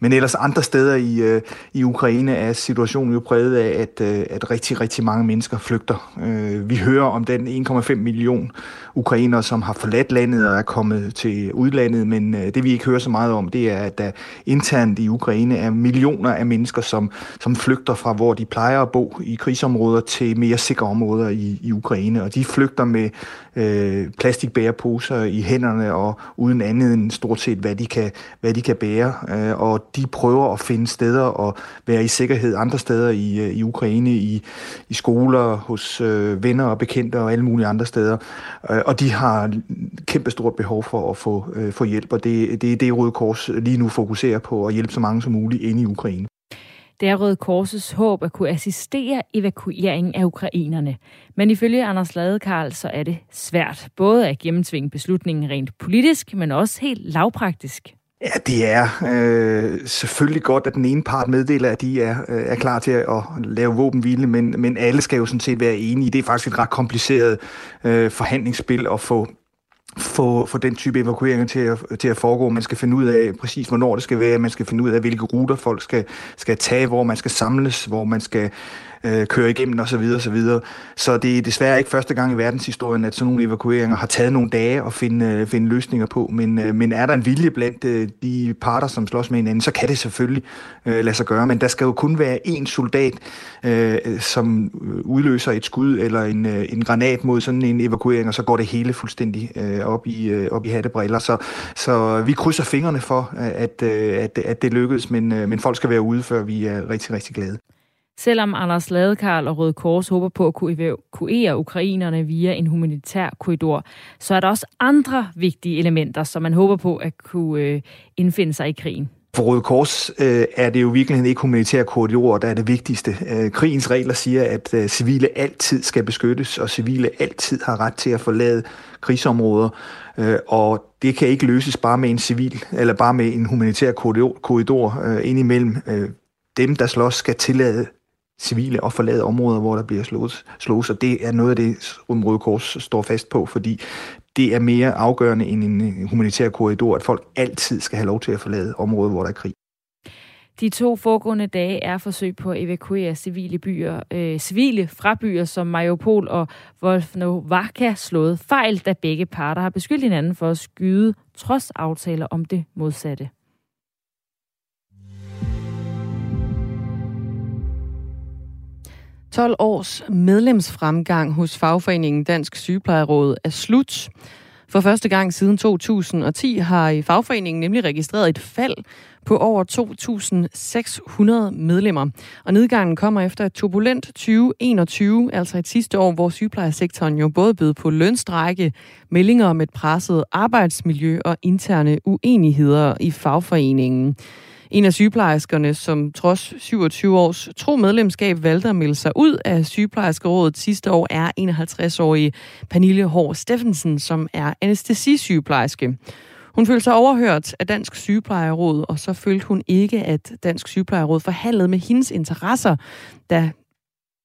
Men ellers andre steder i, øh, i Ukraine er situationen jo præget af, at, øh, at rigtig, rigtig mange mennesker flygter. Øh, vi hører om den 1,5 million ukrainere, som har forladt landet og er kommet til udlandet, men øh, det vi ikke hører så meget om, det er, at der internt i Ukraine er millioner af mennesker, som, som flygter fra, hvor de plejer at bo i krigsområder, til mere sikre områder i, i Ukraine. Og de flygter med øh, plastikbæreposer i hænderne og uden andet end stort set, hvad de kan, hvad de kan bære. Øh, og de prøver at finde steder og være i sikkerhed andre steder i, øh, i Ukraine, i, i skoler, hos øh, venner og bekendte og alle mulige andre steder. Øh, og de har kæmpe stort behov for at få, øh, få hjælp, og det, det er det, Røde Kors lige nu fokuserer på, at hjælpe så mange som muligt inde i Ukraine. Det er Røde Korsets håb at kunne assistere evakueringen af ukrainerne. Men ifølge Anders Ladekarl, så er det svært både at gennemtvinge beslutningen rent politisk, men også helt lavpraktisk. Ja, det er øh, selvfølgelig godt, at den ene part meddeler, at de er, øh, er klar til at, at lave våbenhvile, men, men alle skal jo sådan set være enige. Det er faktisk et ret kompliceret øh, forhandlingsspil at få få, få den type evakueringer til at, til at foregå. Man skal finde ud af præcis, hvornår det skal være. Man skal finde ud af, hvilke ruter folk skal, skal tage, hvor man skal samles, hvor man skal øh, køre igennem osv. Så, Så, så det er desværre ikke første gang i verdenshistorien, at sådan nogle evakueringer har taget nogle dage at finde, øh, finde løsninger på. Men, øh, men er der en vilje blandt øh, de parter, som slås med hinanden, så kan det selvfølgelig øh, lade sig gøre. Men der skal jo kun være én soldat, øh, som øh, udløser et skud eller en, øh, en granat mod sådan en evakuering, og så går det hele fuldstændig øh, op, i, øh, op i hattebriller. Så, så vi krydser fingrene for, øh, at, øh, at, at det lykkes, men, øh, men folk skal være ude, før vi er rigtig, rigtig glade. Selvom Anders Ladekarl og Røde Kors håber på at kunne evakuere ukrainerne via en humanitær korridor, så er der også andre vigtige elementer, som man håber på at kunne øh, indfinde sig i krigen. For Røde Kors øh, er det jo virkelig ikke humanitære korridorer, der er det vigtigste. Øh, krigens regler siger, at øh, civile altid skal beskyttes, og civile altid har ret til at forlade krigsområder. Øh, og det kan ikke løses bare med en civil, eller bare med en humanitær korridor, korridor øh, indimellem. Øh, dem, der slås, skal tillade civile og forlade områder, hvor der bliver slået, slået. Så det er noget af det, Røde Kors står fast på, fordi det er mere afgørende end en humanitær korridor, at folk altid skal have lov til at forlade områder, hvor der er krig. De to foregående dage er forsøg på at evakuere civile byer, øh, civile fra byer som Mariupol og Volnovakha slået fejl, da begge parter har beskyldt hinanden for at skyde, trods aftaler om det modsatte. 12 års medlemsfremgang hos fagforeningen Dansk Sygeplejeråd er slut. For første gang siden 2010 har fagforeningen nemlig registreret et fald på over 2.600 medlemmer. Og nedgangen kommer efter et turbulent 2021, altså et sidste år, hvor sygeplejesektoren jo både bød på lønstrække, meldinger om et presset arbejdsmiljø og interne uenigheder i fagforeningen. En af sygeplejerskerne, som trods 27 års tro medlemskab valgte at melde sig ud af sygeplejerskerådet sidste år, er 51-årige Pernille Hård Steffensen, som er anestesisygeplejerske. Hun følte sig overhørt af Dansk Sygeplejeråd, og så følte hun ikke, at Dansk Sygeplejeråd forhandlede med hendes interesser, da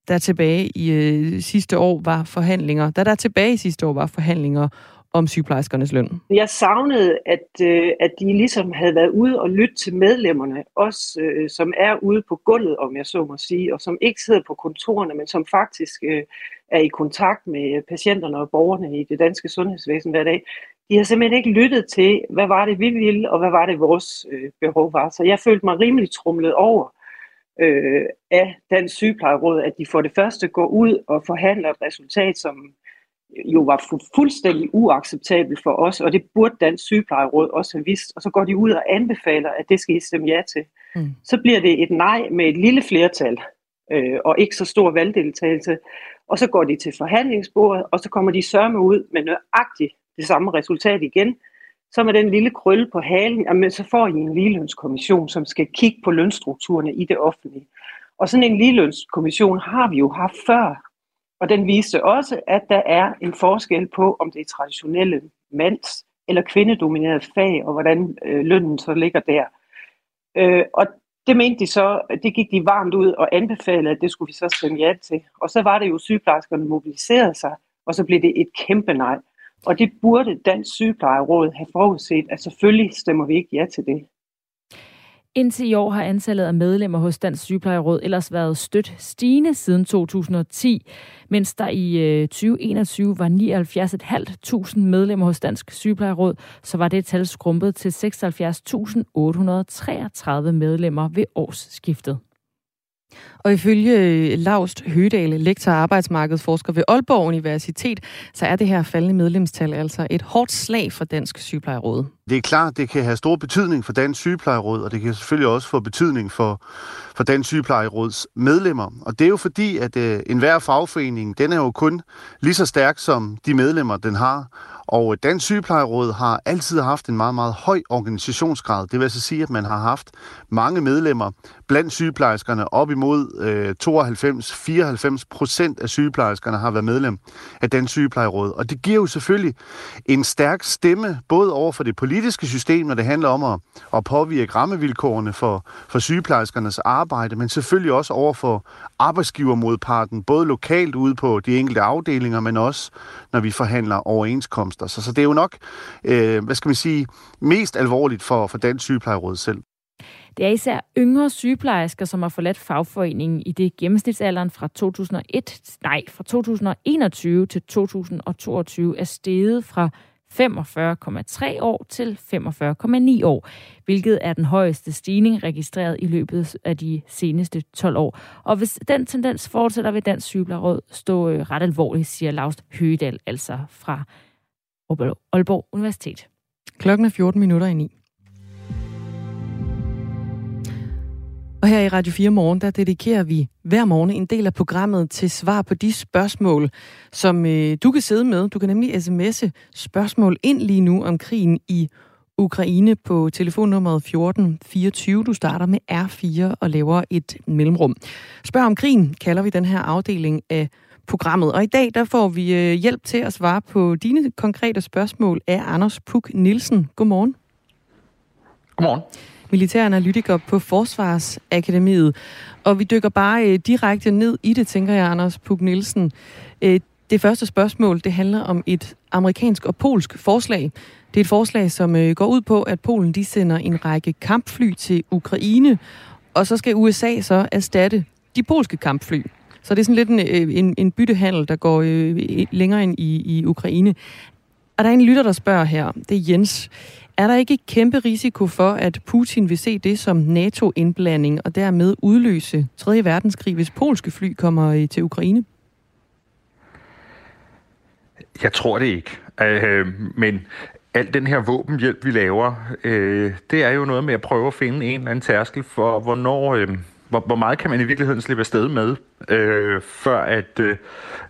der tilbage i øh, sidste år var forhandlinger, da der tilbage i sidste år var forhandlinger om sygeplejerskernes løn? Jeg savnede, at, øh, at de ligesom havde været ude og lytte til medlemmerne, også øh, som er ude på gulvet, om jeg så må sige, og som ikke sidder på kontorerne, men som faktisk øh, er i kontakt med patienterne og borgerne i det danske sundhedsvæsen hver dag. De har simpelthen ikke lyttet til, hvad var det, vi ville, og hvad var det, vores øh, behov var. Så jeg følte mig rimelig trumlet over øh, af Dansk Sygeplejeråd, at de for det første går ud og forhandler et resultat, som jo var fu- fuldstændig uacceptabel for os, og det burde Dansk Sygeplejeråd også have vidst. Og så går de ud og anbefaler, at det skal I stemme ja til. Mm. Så bliver det et nej med et lille flertal, øh, og ikke så stor valgdeltagelse. Og så går de til forhandlingsbordet, og så kommer de sørme ud med nøjagtigt det samme resultat igen. Så med den lille krølle på halen, jamen, så får I en ligelønskommission, som skal kigge på lønstrukturerne i det offentlige. Og sådan en ligelønskommission har vi jo haft før, og den viste også, at der er en forskel på, om det er traditionelle mands- eller kvindedominerede fag, og hvordan øh, lønnen så ligger der. Øh, og det mente de så, det gik de varmt ud og anbefalede, at det skulle vi så stemme ja til. Og så var det jo, sygeplejerskerne mobiliserede sig, og så blev det et kæmpe nej. Og det burde Dansk Sygeplejeråd have forudset, at selvfølgelig stemmer vi ikke ja til det. Indtil i år har antallet af medlemmer hos Dansk Sygeplejeråd ellers været stødt stigende siden 2010, mens der i øh, 2021 var 79.500 medlemmer hos Dansk Sygeplejeråd, så var det tal skrumpet til 76.833 medlemmer ved årsskiftet. Og ifølge øh, Laust Hødal, lektor og arbejdsmarkedsforsker ved Aalborg Universitet, så er det her faldende medlemstal altså et hårdt slag for Dansk Sygeplejeråd. Det er klart, det kan have stor betydning for Dansk Sygeplejeråd, og det kan selvfølgelig også få betydning for, for Dansk Sygeplejeråds medlemmer. Og det er jo fordi, at øh, enhver fagforening, den er jo kun lige så stærk som de medlemmer, den har. Og Dansk Sygeplejeråd har altid haft en meget, meget høj organisationsgrad. Det vil altså sige, at man har haft mange medlemmer blandt sygeplejerskerne. Op imod øh, 92-94 procent af sygeplejerskerne har været medlem af Dansk Sygeplejeråd. Og det giver jo selvfølgelig en stærk stemme, både over for det politiske system, når det handler om at, at påvirke rammevilkårene for, for sygeplejerskernes arbejde, men selvfølgelig også over for arbejdsgivermodparten, både lokalt ude på de enkelte afdelinger, men også når vi forhandler overenskomster. Så, så det er jo nok, øh, hvad skal man sige, mest alvorligt for, for Dansk Sygeplejeråd selv. Det er især yngre sygeplejersker, som har forladt fagforeningen i det gennemsnitsalderen fra 2001, nej, fra 2021 til 2022 er steget fra 45,3 år til 45,9 år, hvilket er den højeste stigning registreret i løbet af de seneste 12 år. Og hvis den tendens fortsætter, vil Dansk Sygeplejeråd stå øh, ret alvorligt, siger Laust Høgedal, altså fra Aalborg Universitet. Klokken er 14 minutter i 9. Og her i Radio 4 Morgen, der dedikerer vi hver morgen en del af programmet til svar på de spørgsmål, som øh, du kan sidde med. Du kan nemlig sms'e spørgsmål ind lige nu om krigen i Ukraine på telefonnummeret 1424. Du starter med R4 og laver et mellemrum. Spørg om krigen kalder vi den her afdeling af programmet. Og i dag der får vi øh, hjælp til at svare på dine konkrete spørgsmål af Anders Puk Nielsen. Godmorgen. Godmorgen militær analytiker på Forsvarsakademiet. Og vi dykker bare øh, direkte ned i det, tænker jeg, Anders Pug Nielsen. Øh, det første spørgsmål, det handler om et amerikansk og polsk forslag. Det er et forslag, som øh, går ud på, at Polen de sender en række kampfly til Ukraine, og så skal USA så erstatte de polske kampfly. Så det er sådan lidt en, øh, en, en byttehandel, der går øh, længere ind i, i Ukraine. Og der er en lytter, der spørger her, det er Jens. Er der ikke kæmpe risiko for, at Putin vil se det som NATO-indblanding og dermed udløse 3. verdenskrig, hvis polske fly kommer øh, til Ukraine? Jeg tror det ikke. Øh, men al den her våbenhjælp, vi laver, øh, det er jo noget med at prøve at finde en eller anden tærskel for, hvornår... Øh, hvor, hvor meget kan man i virkeligheden slippe afsted med, øh, før at, øh,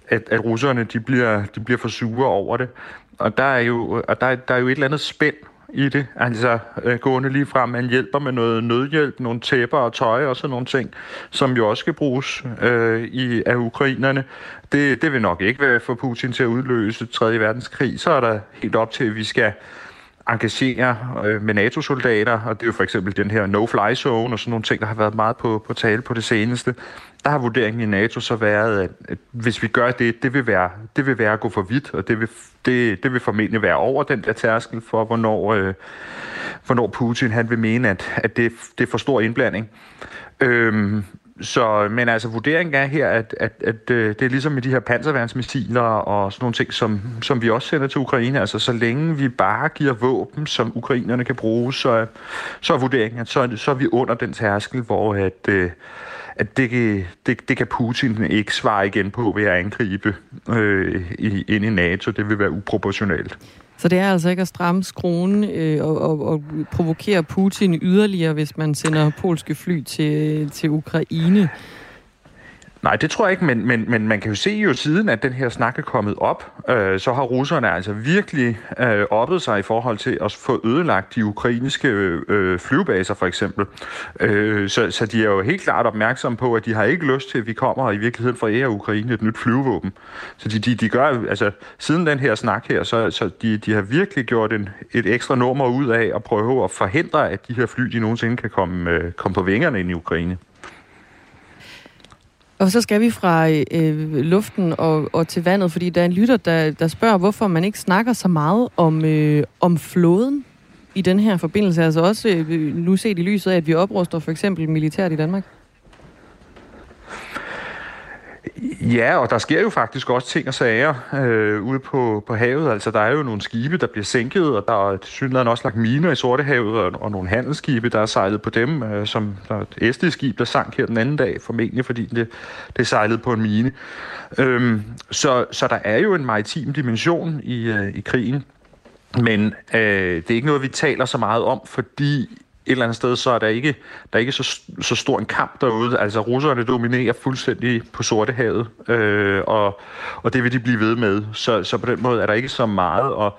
at, at russerne de bliver, de bliver for sure over det. Og der er jo, og der, der er jo et eller andet spænd i det. Altså øh, gående lige frem, man hjælper med noget nødhjælp, nogle tæpper og tøj og sådan nogle ting, som jo også skal bruges øh, i, af ukrainerne. Det, det vil nok ikke være for Putin til at udløse 3. verdenskrig. Så er der helt op til, at vi skal engagere øh, med NATO-soldater, og det er jo for eksempel den her no-fly zone og sådan nogle ting, der har været meget på, på tale på det seneste. Der har vurderingen i NATO så været, at, at hvis vi gør det, det vil være, det vil være at gå for vidt, og det vil, det, det vil formentlig være over den der tærskel for, hvornår, øh, hvornår Putin han vil mene, at, at det, det er for stor indblanding. Øhm, så, men altså vurderingen er her, at, at, at øh, det er ligesom med de her panserværnsmissiler og sådan nogle ting, som, som vi også sender til Ukraine. Altså så længe vi bare giver våben, som ukrainerne kan bruge, så, så er vurderingen, at så, så er vi under den tærskel, hvor at, øh, at det, det, det kan Putin ikke svare igen på ved at angribe øh, ind i NATO. Det vil være uproportionalt. Så det er altså ikke at stramme skruen øh, og, og, og provokere Putin yderligere, hvis man sender polske fly til, til Ukraine. Nej, det tror jeg ikke, men, men, men man kan jo se jo siden, at den her snak er kommet op, øh, så har russerne altså virkelig øh, oppet sig i forhold til at få ødelagt de ukrainske øh, øh flyvebaser for eksempel. Øh, så, så de er jo helt klart opmærksomme på, at de har ikke lyst til, at vi kommer i virkeligheden fra ære Ukraine et nyt flyvevåben. Så de, de, de gør, altså siden den her snak her, så, så de, de har virkelig gjort en, et ekstra nummer ud af at prøve at forhindre, at de her fly, de nogensinde kan komme, øh, komme på vingerne ind i Ukraine. Og så skal vi fra øh, luften og, og til vandet, fordi der er en lytter, der, der spørger, hvorfor man ikke snakker så meget om, øh, om floden i den her forbindelse? Altså også øh, nu set i lyset af, at vi opruster for eksempel militært i Danmark? Ja, og der sker jo faktisk også ting og sager øh, ude på, på havet. Altså, der er jo nogle skibe, der bliver sænket, og der er synligheden også lagt miner i Sortehavet, og, og nogle handelsskibe, der er sejlet på dem, øh, som der er et estisk skib, der sank her den anden dag, formentlig fordi det, det sejlede på en mine. Øhm, så, så der er jo en maritim dimension i, øh, i krigen, men øh, det er ikke noget, vi taler så meget om, fordi et eller andet sted, så er der ikke, der er ikke så, så stor en kamp derude. Altså, russerne dominerer fuldstændig på Sortehavet, øh, og, og det vil de blive ved med. Så, så på den måde er der ikke så meget at,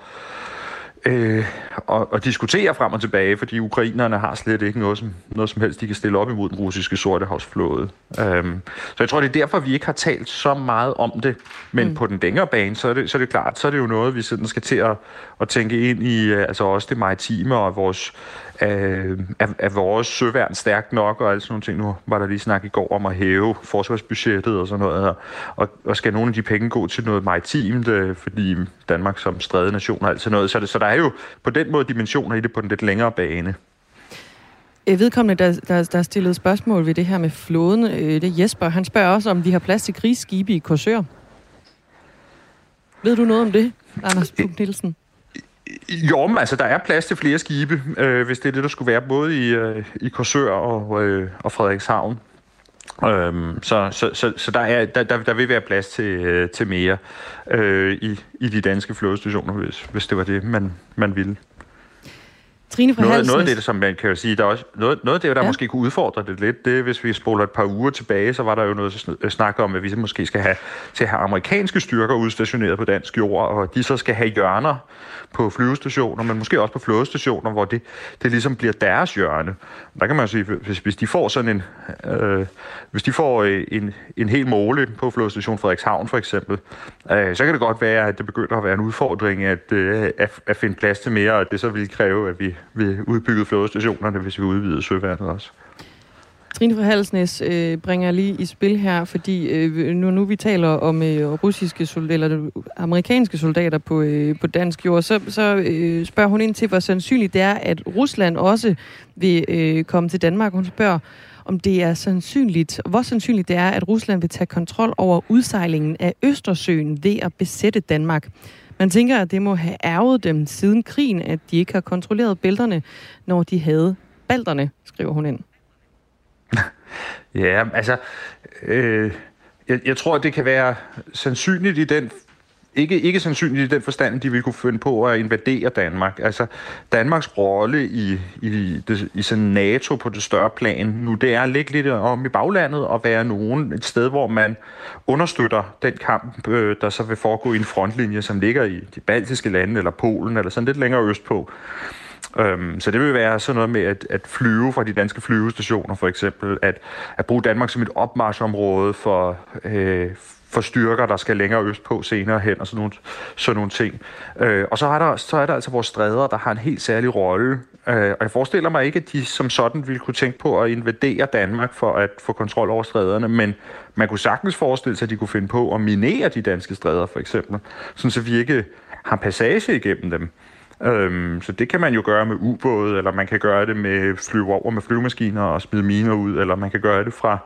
øh, og, og diskutere frem og tilbage, fordi ukrainerne har slet ikke noget som, noget som helst, de kan stille op imod den russiske sortehavsflåde. Um, så jeg tror, det er derfor, vi ikke har talt så meget om det. Men mm. på den længere bane, så er, det, så er det klart, så er det jo noget, vi sådan skal til at, at tænke ind i, altså også det maritime og vores Øh, er, er vores søværn stærkt nok og alle sådan nogle ting. Nu var der lige snak i går om at hæve forsvarsbudgettet og sådan noget. Og, og skal nogle af de penge gå til noget maritimt, øh, fordi Danmark som stræde nation og alt sådan noget. Så, det, så der er jo på den måde dimensioner i det på den lidt længere bane. Øh, vedkommende, der, der, der stillede spørgsmål ved det her med flåden, øh, det er Jesper. Han spørger også, om vi har plads til krigsskibe i Korsør. Ved du noget om det, Anders Puk Nielsen? Jo, men altså, der er plads til flere skibe, øh, hvis det er det, der skulle være, både i, øh, i Korsør og, øh, og Frederikshavn. Øhm, så så, så, så der, er, der, der, der vil være plads til, øh, til mere øh, i, i de danske flådestationer, hvis, hvis det var det, man, man ville. Trine fra noget, noget af det, som man kan jo sige, der er også, noget, noget af det, der ja. måske kunne udfordre det lidt, det hvis vi spoler et par uger tilbage, så var der jo noget snak om, at vi måske skal have til at have amerikanske styrker udstationeret på dansk jord, og de så skal have hjørner på flyvestationer, men måske også på flådestationer, hvor det, det ligesom bliver deres hjørne. Der kan man sige, hvis, hvis de får sådan en, øh, hvis de får øh, en, en hel måle på flådestation Frederikshavn for eksempel, øh, så kan det godt være, at det begynder at være en udfordring at, øh, at, at finde plads til mere, og det så vil kræve, at vi, vi udbyggede flådestationerne, hvis vi udvidede søværnet også. Trine fra Halsnæs øh, bringer lige i spil her, fordi øh, nu, nu vi taler om øh, russiske soldater, eller øh, amerikanske soldater på, øh, på dansk jord, så, så øh, spørger hun ind til, hvor sandsynligt det er, at Rusland også vil øh, komme til Danmark. Hun spørger, om det er sandsynligt, hvor sandsynligt det er, at Rusland vil tage kontrol over udsejlingen af Østersøen ved at besætte Danmark. Man tænker, at det må have ærget dem siden krigen, at de ikke har kontrolleret bælterne, når de havde balterne, skriver hun ind. ja, altså, øh, jeg, jeg tror, det kan være sandsynligt i den ikke, ikke sandsynligt i den forstand, de vil kunne finde på at invadere Danmark. Altså, Danmarks rolle i, i, det, i sådan NATO på det større plan nu, det er at ligge lidt om i baglandet og være nogen et sted, hvor man understøtter den kamp, øh, der så vil foregå i en frontlinje, som ligger i de baltiske lande eller Polen eller sådan lidt længere østpå. Øhm, så det vil være sådan noget med at, at flyve fra de danske flyvestationer for eksempel, at, at bruge Danmark som et opmarschområde for, øh, for styrker, der skal længere østpå senere hen og sådan nogle, sådan nogle ting. Øh, og så er, der, så er der altså vores stræder, der har en helt særlig rolle. Øh, og jeg forestiller mig ikke, at de som sådan ville kunne tænke på at invadere Danmark for at få kontrol over stræderne, men man kunne sagtens forestille sig, at de kunne finde på at minere de danske stræder for eksempel, sådan så vi ikke har passage igennem dem. Øhm, så det kan man jo gøre med ubåde, eller man kan gøre det med flyve over med flyvemaskiner og smide miner ud, eller man kan gøre det fra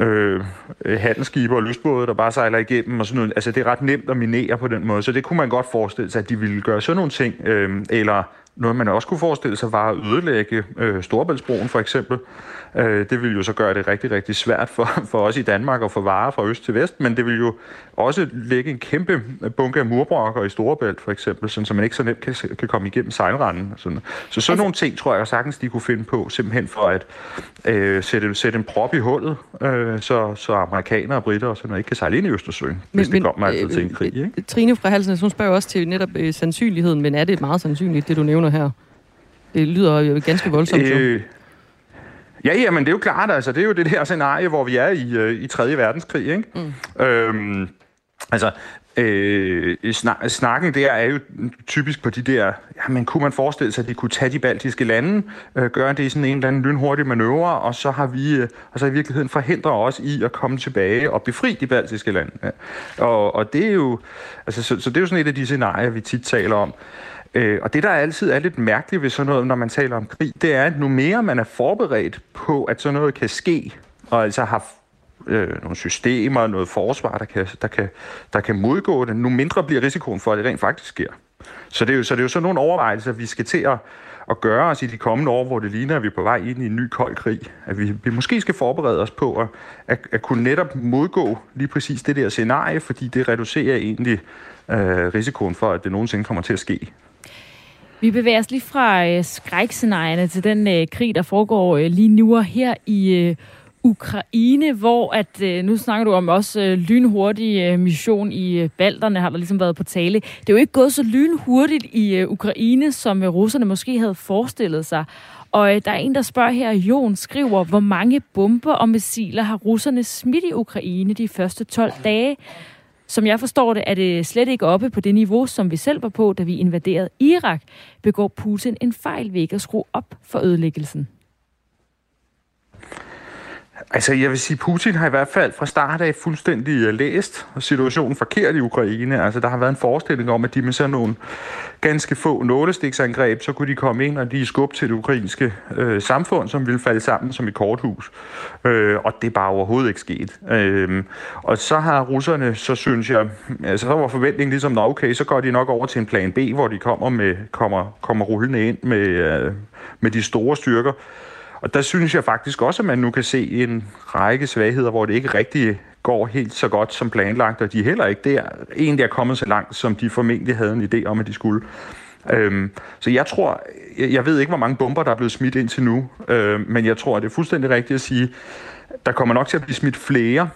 øh, handelsskibe og lystbåde, der bare sejler igennem og sådan noget. Altså det er ret nemt at minere på den måde, så det kunne man godt forestille sig, at de ville gøre sådan nogle ting, øh, eller noget, man også kunne forestille sig, var at ødelægge øh, Storebæltsbroen for eksempel. Øh, det ville jo så gøre det rigtig, rigtig svært for, for os i Danmark at få varer fra øst til vest, men det vil jo også lægge en kæmpe bunke af murbrokker i Storebælt for eksempel, sådan, så man ikke så nemt kan, kan komme igennem sejlranden. Sådan. Så sådan altså, nogle ting tror jeg sagtens, de kunne finde på, simpelthen for at øh, sætte, sætte en prop i hullet, øh, så, så amerikanere og britter og sådan noget ikke kan sejle ind i Østersøen, men, hvis det kommer altid øh, til en krig. Ikke? Trine fra Halsen, hun spørger også til netop øh, sandsynligheden, men er det meget sandsynligt, det du nævner her? Det lyder jo ganske voldsomt. Øh, Ja, ja, men det er jo klart, altså, det er jo det der scenarie, hvor vi er i, øh, i 3. verdenskrig, ikke? Mm. Øhm, altså, øh, snak, snakken der er jo typisk på de der, ja, men kunne man forestille sig, at de kunne tage de baltiske lande, øh, gøre det i sådan en eller anden lynhurtig manøvre, og så har vi, øh, og så i virkeligheden forhindrer os i at komme tilbage og befri de baltiske lande. Ja. Og, og det er jo, altså, så, så det er jo sådan et af de scenarier, vi tit taler om. Øh, og det, der altid er lidt mærkeligt ved sådan noget, når man taler om krig, det er, at nu mere man er forberedt på, at sådan noget kan ske, og altså har øh, nogle systemer, noget forsvar, der kan, der, kan, der kan modgå det, nu mindre bliver risikoen for, at det rent faktisk sker. Så det er jo, så det er jo sådan nogle overvejelser, vi skal til at, at gøre os i de kommende år, hvor det ligner, at vi er på vej ind i en ny kold krig. At vi, vi måske skal forberede os på at, at, at kunne netop modgå lige præcis det der scenarie, fordi det reducerer egentlig øh, risikoen for, at det nogensinde kommer til at ske. Vi bevæger os lige fra øh, skrækscenarierne til den øh, krig, der foregår øh, lige nu og her i øh, Ukraine, hvor at, øh, nu snakker du om også øh, lynhurtig øh, mission i øh, Balderne, har der ligesom været på tale. Det er jo ikke gået så lynhurtigt i øh, Ukraine, som øh, russerne måske havde forestillet sig. Og øh, der er en, der spørger her, Jon skriver, hvor mange bomber og missiler har russerne smidt i Ukraine de første 12 dage? Som jeg forstår det, er det slet ikke oppe på det niveau, som vi selv var på, da vi invaderede Irak. Begår Putin en fejl ved ikke at skrue op for ødelæggelsen? Altså, jeg vil sige, Putin har i hvert fald fra start af fuldstændig øh, læst situationen forkert i Ukraine. Altså, der har været en forestilling om, at de med sådan nogle ganske få nålestiksangreb, så kunne de komme ind og de skubbe til det ukrainske øh, samfund, som ville falde sammen som et korthus. Øh, og det er bare overhovedet ikke sket. Øh, og så har russerne, så synes jeg, altså så var forventningen ligesom, nå okay, så går de nok over til en plan B, hvor de kommer, med, kommer, kommer rullende ind med, øh, med de store styrker. Og der synes jeg faktisk også, at man nu kan se en række svagheder, hvor det ikke rigtig går helt så godt som planlagt, og de heller ikke der egentlig er kommet så langt, som de formentlig havde en idé om, at de skulle. Øhm, så jeg tror, jeg, jeg ved ikke, hvor mange bomber, der er blevet smidt indtil nu, øhm, men jeg tror, det er fuldstændig rigtigt at sige, der kommer nok til at blive smidt flere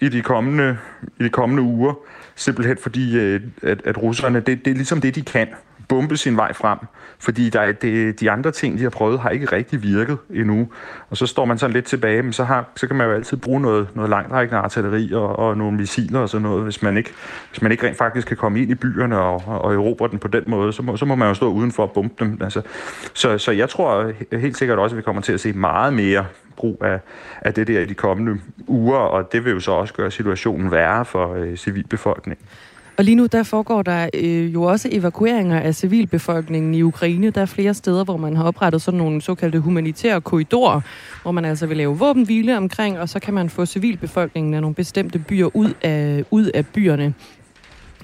i de kommende, i de kommende uger, simpelthen fordi, øh, at, at russerne, det, det er ligesom det, de kan bombe sin vej frem, fordi der er det, de andre ting, de har prøvet, har ikke rigtig virket endnu. Og så står man sådan lidt tilbage, men så, har, så kan man jo altid bruge noget, noget langtrækkende artilleri og, og nogle missiler og sådan noget, hvis man ikke, hvis man ikke rent faktisk kan komme ind i byerne og, og erobre den på den måde, så må, så må man jo stå udenfor og bombe dem. Altså, så, så jeg tror helt sikkert også, at vi kommer til at se meget mere brug af, af det der i de kommende uger, og det vil jo så også gøre situationen værre for øh, civilbefolkningen. Og lige nu, der foregår der øh, jo også evakueringer af civilbefolkningen i Ukraine. Der er flere steder, hvor man har oprettet sådan nogle såkaldte humanitære korridorer, hvor man altså vil lave våbenhvile omkring, og så kan man få civilbefolkningen af nogle bestemte byer ud af, ud af byerne.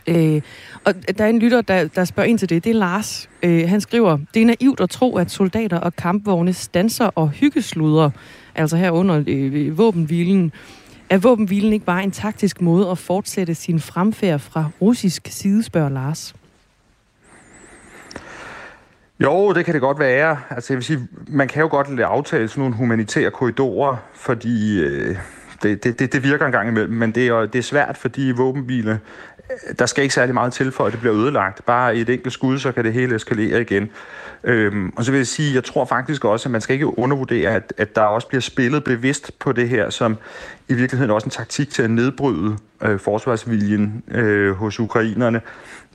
Øh, og der er en lytter, der, der spørger ind til det. Det er Lars. Øh, han skriver, det er naivt at tro, at soldater og kampvogne stanser og hyggesluder, altså her under øh, våbenhvilen, er våbenhvilen ikke bare en taktisk måde at fortsætte sin fremfærd fra russisk side, spørger Lars? Jo, det kan det godt være. Altså, jeg vil sige, man kan jo godt lade aftale sådan nogle humanitære korridorer, fordi øh, det, det, det, det virker en gang imellem, men det er, det er svært, fordi våbenhvile, der skal ikke særlig meget til for, at det bliver ødelagt. Bare et enkelt skud, så kan det hele eskalere igen. Øhm, og så vil jeg sige, jeg tror faktisk også, at man skal ikke undervurdere, at, at der også bliver spillet bevidst på det her, som i virkeligheden også en taktik til at nedbryde øh, forsvarsviljen øh, hos ukrainerne.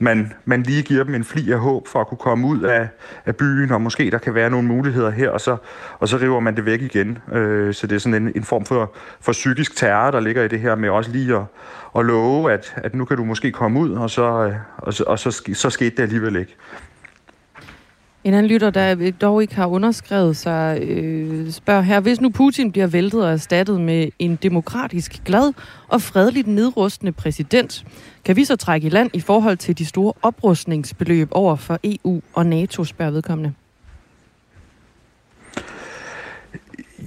Man, man lige giver dem en fli af håb for at kunne komme ud af, af byen, og måske der kan være nogle muligheder her, og så, og så river man det væk igen. Øh, så det er sådan en, en form for, for psykisk terror, der ligger i det her med også lige at, at love, at, at nu kan du måske komme ud, og så, øh, og så, og så, så skete det alligevel ikke. En anden lytter, der dog ikke har underskrevet sig, øh, spørger her, hvis nu Putin bliver væltet og erstattet med en demokratisk, glad og fredeligt nedrustende præsident, kan vi så trække i land i forhold til de store oprustningsbeløb over for EU og NATO, spørger vedkommende?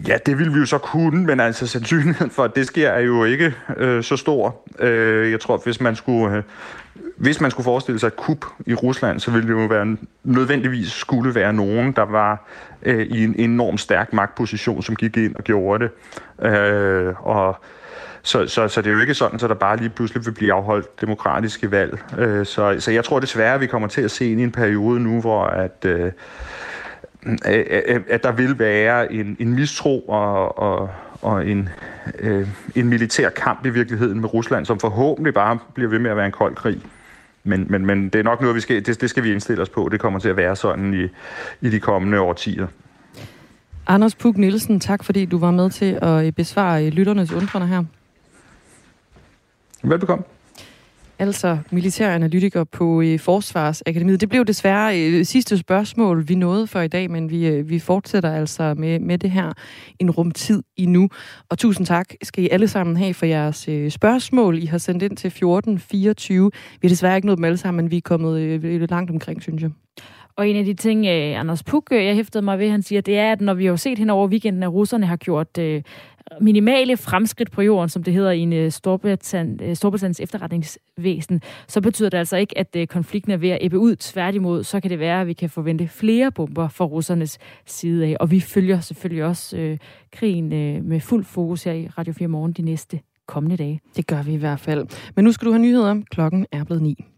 Ja, det vil vi jo så kunne, men altså sandsynligheden for, at det sker, er jo ikke øh, så stor. Øh, jeg tror, hvis man skulle øh, hvis man skulle forestille sig et kup i Rusland, så ville det jo være, nødvendigvis skulle være nogen, der var øh, i en enorm stærk magtposition, som gik ind og gjorde det. Øh, og så, så, så det er jo ikke sådan, at der bare lige pludselig vil blive afholdt demokratiske valg. Øh, så, så jeg tror desværre, at vi kommer til at se ind i en periode nu, hvor at, øh, at der vil være en, en mistro og, og, og en, øh, en militær kamp i virkeligheden med Rusland, som forhåbentlig bare bliver ved med at være en kold krig. Men, men, men det er nok noget, vi skal, det, det skal vi indstille os på. Det kommer til at være sådan i, i de kommende årtier. Anders Puk Nielsen, tak fordi du var med til at besvare lytternes undrende her. Velbekomme altså militæranalytiker på øh, Forsvarsakademiet. Det blev desværre øh, sidste spørgsmål, vi nåede for i dag, men vi, øh, vi fortsætter altså med, med det her en rumtid endnu. Og tusind tak skal I alle sammen have for jeres øh, spørgsmål. I har sendt ind til 1424. Vi har desværre ikke nået dem alle sammen, men vi er kommet øh, langt omkring, synes jeg. Og en af de ting, øh, Anders Puk, øh, jeg hæftede mig ved, han siger, det er, at når vi har set hen over weekenden, at russerne har gjort øh, minimale fremskridt på jorden, som det hedder i en øh, Storbritannien, øh, Storbritanniens efterretningsvæsen, så betyder det altså ikke, at øh, konflikten er ved at ebbe ud. Tværtimod, så kan det være, at vi kan forvente flere bomber fra russernes side af. Og vi følger selvfølgelig også øh, krigen øh, med fuld fokus her i Radio 4 Morgen de næste kommende dage. Det gør vi i hvert fald. Men nu skal du have nyheder. Klokken er blevet ni.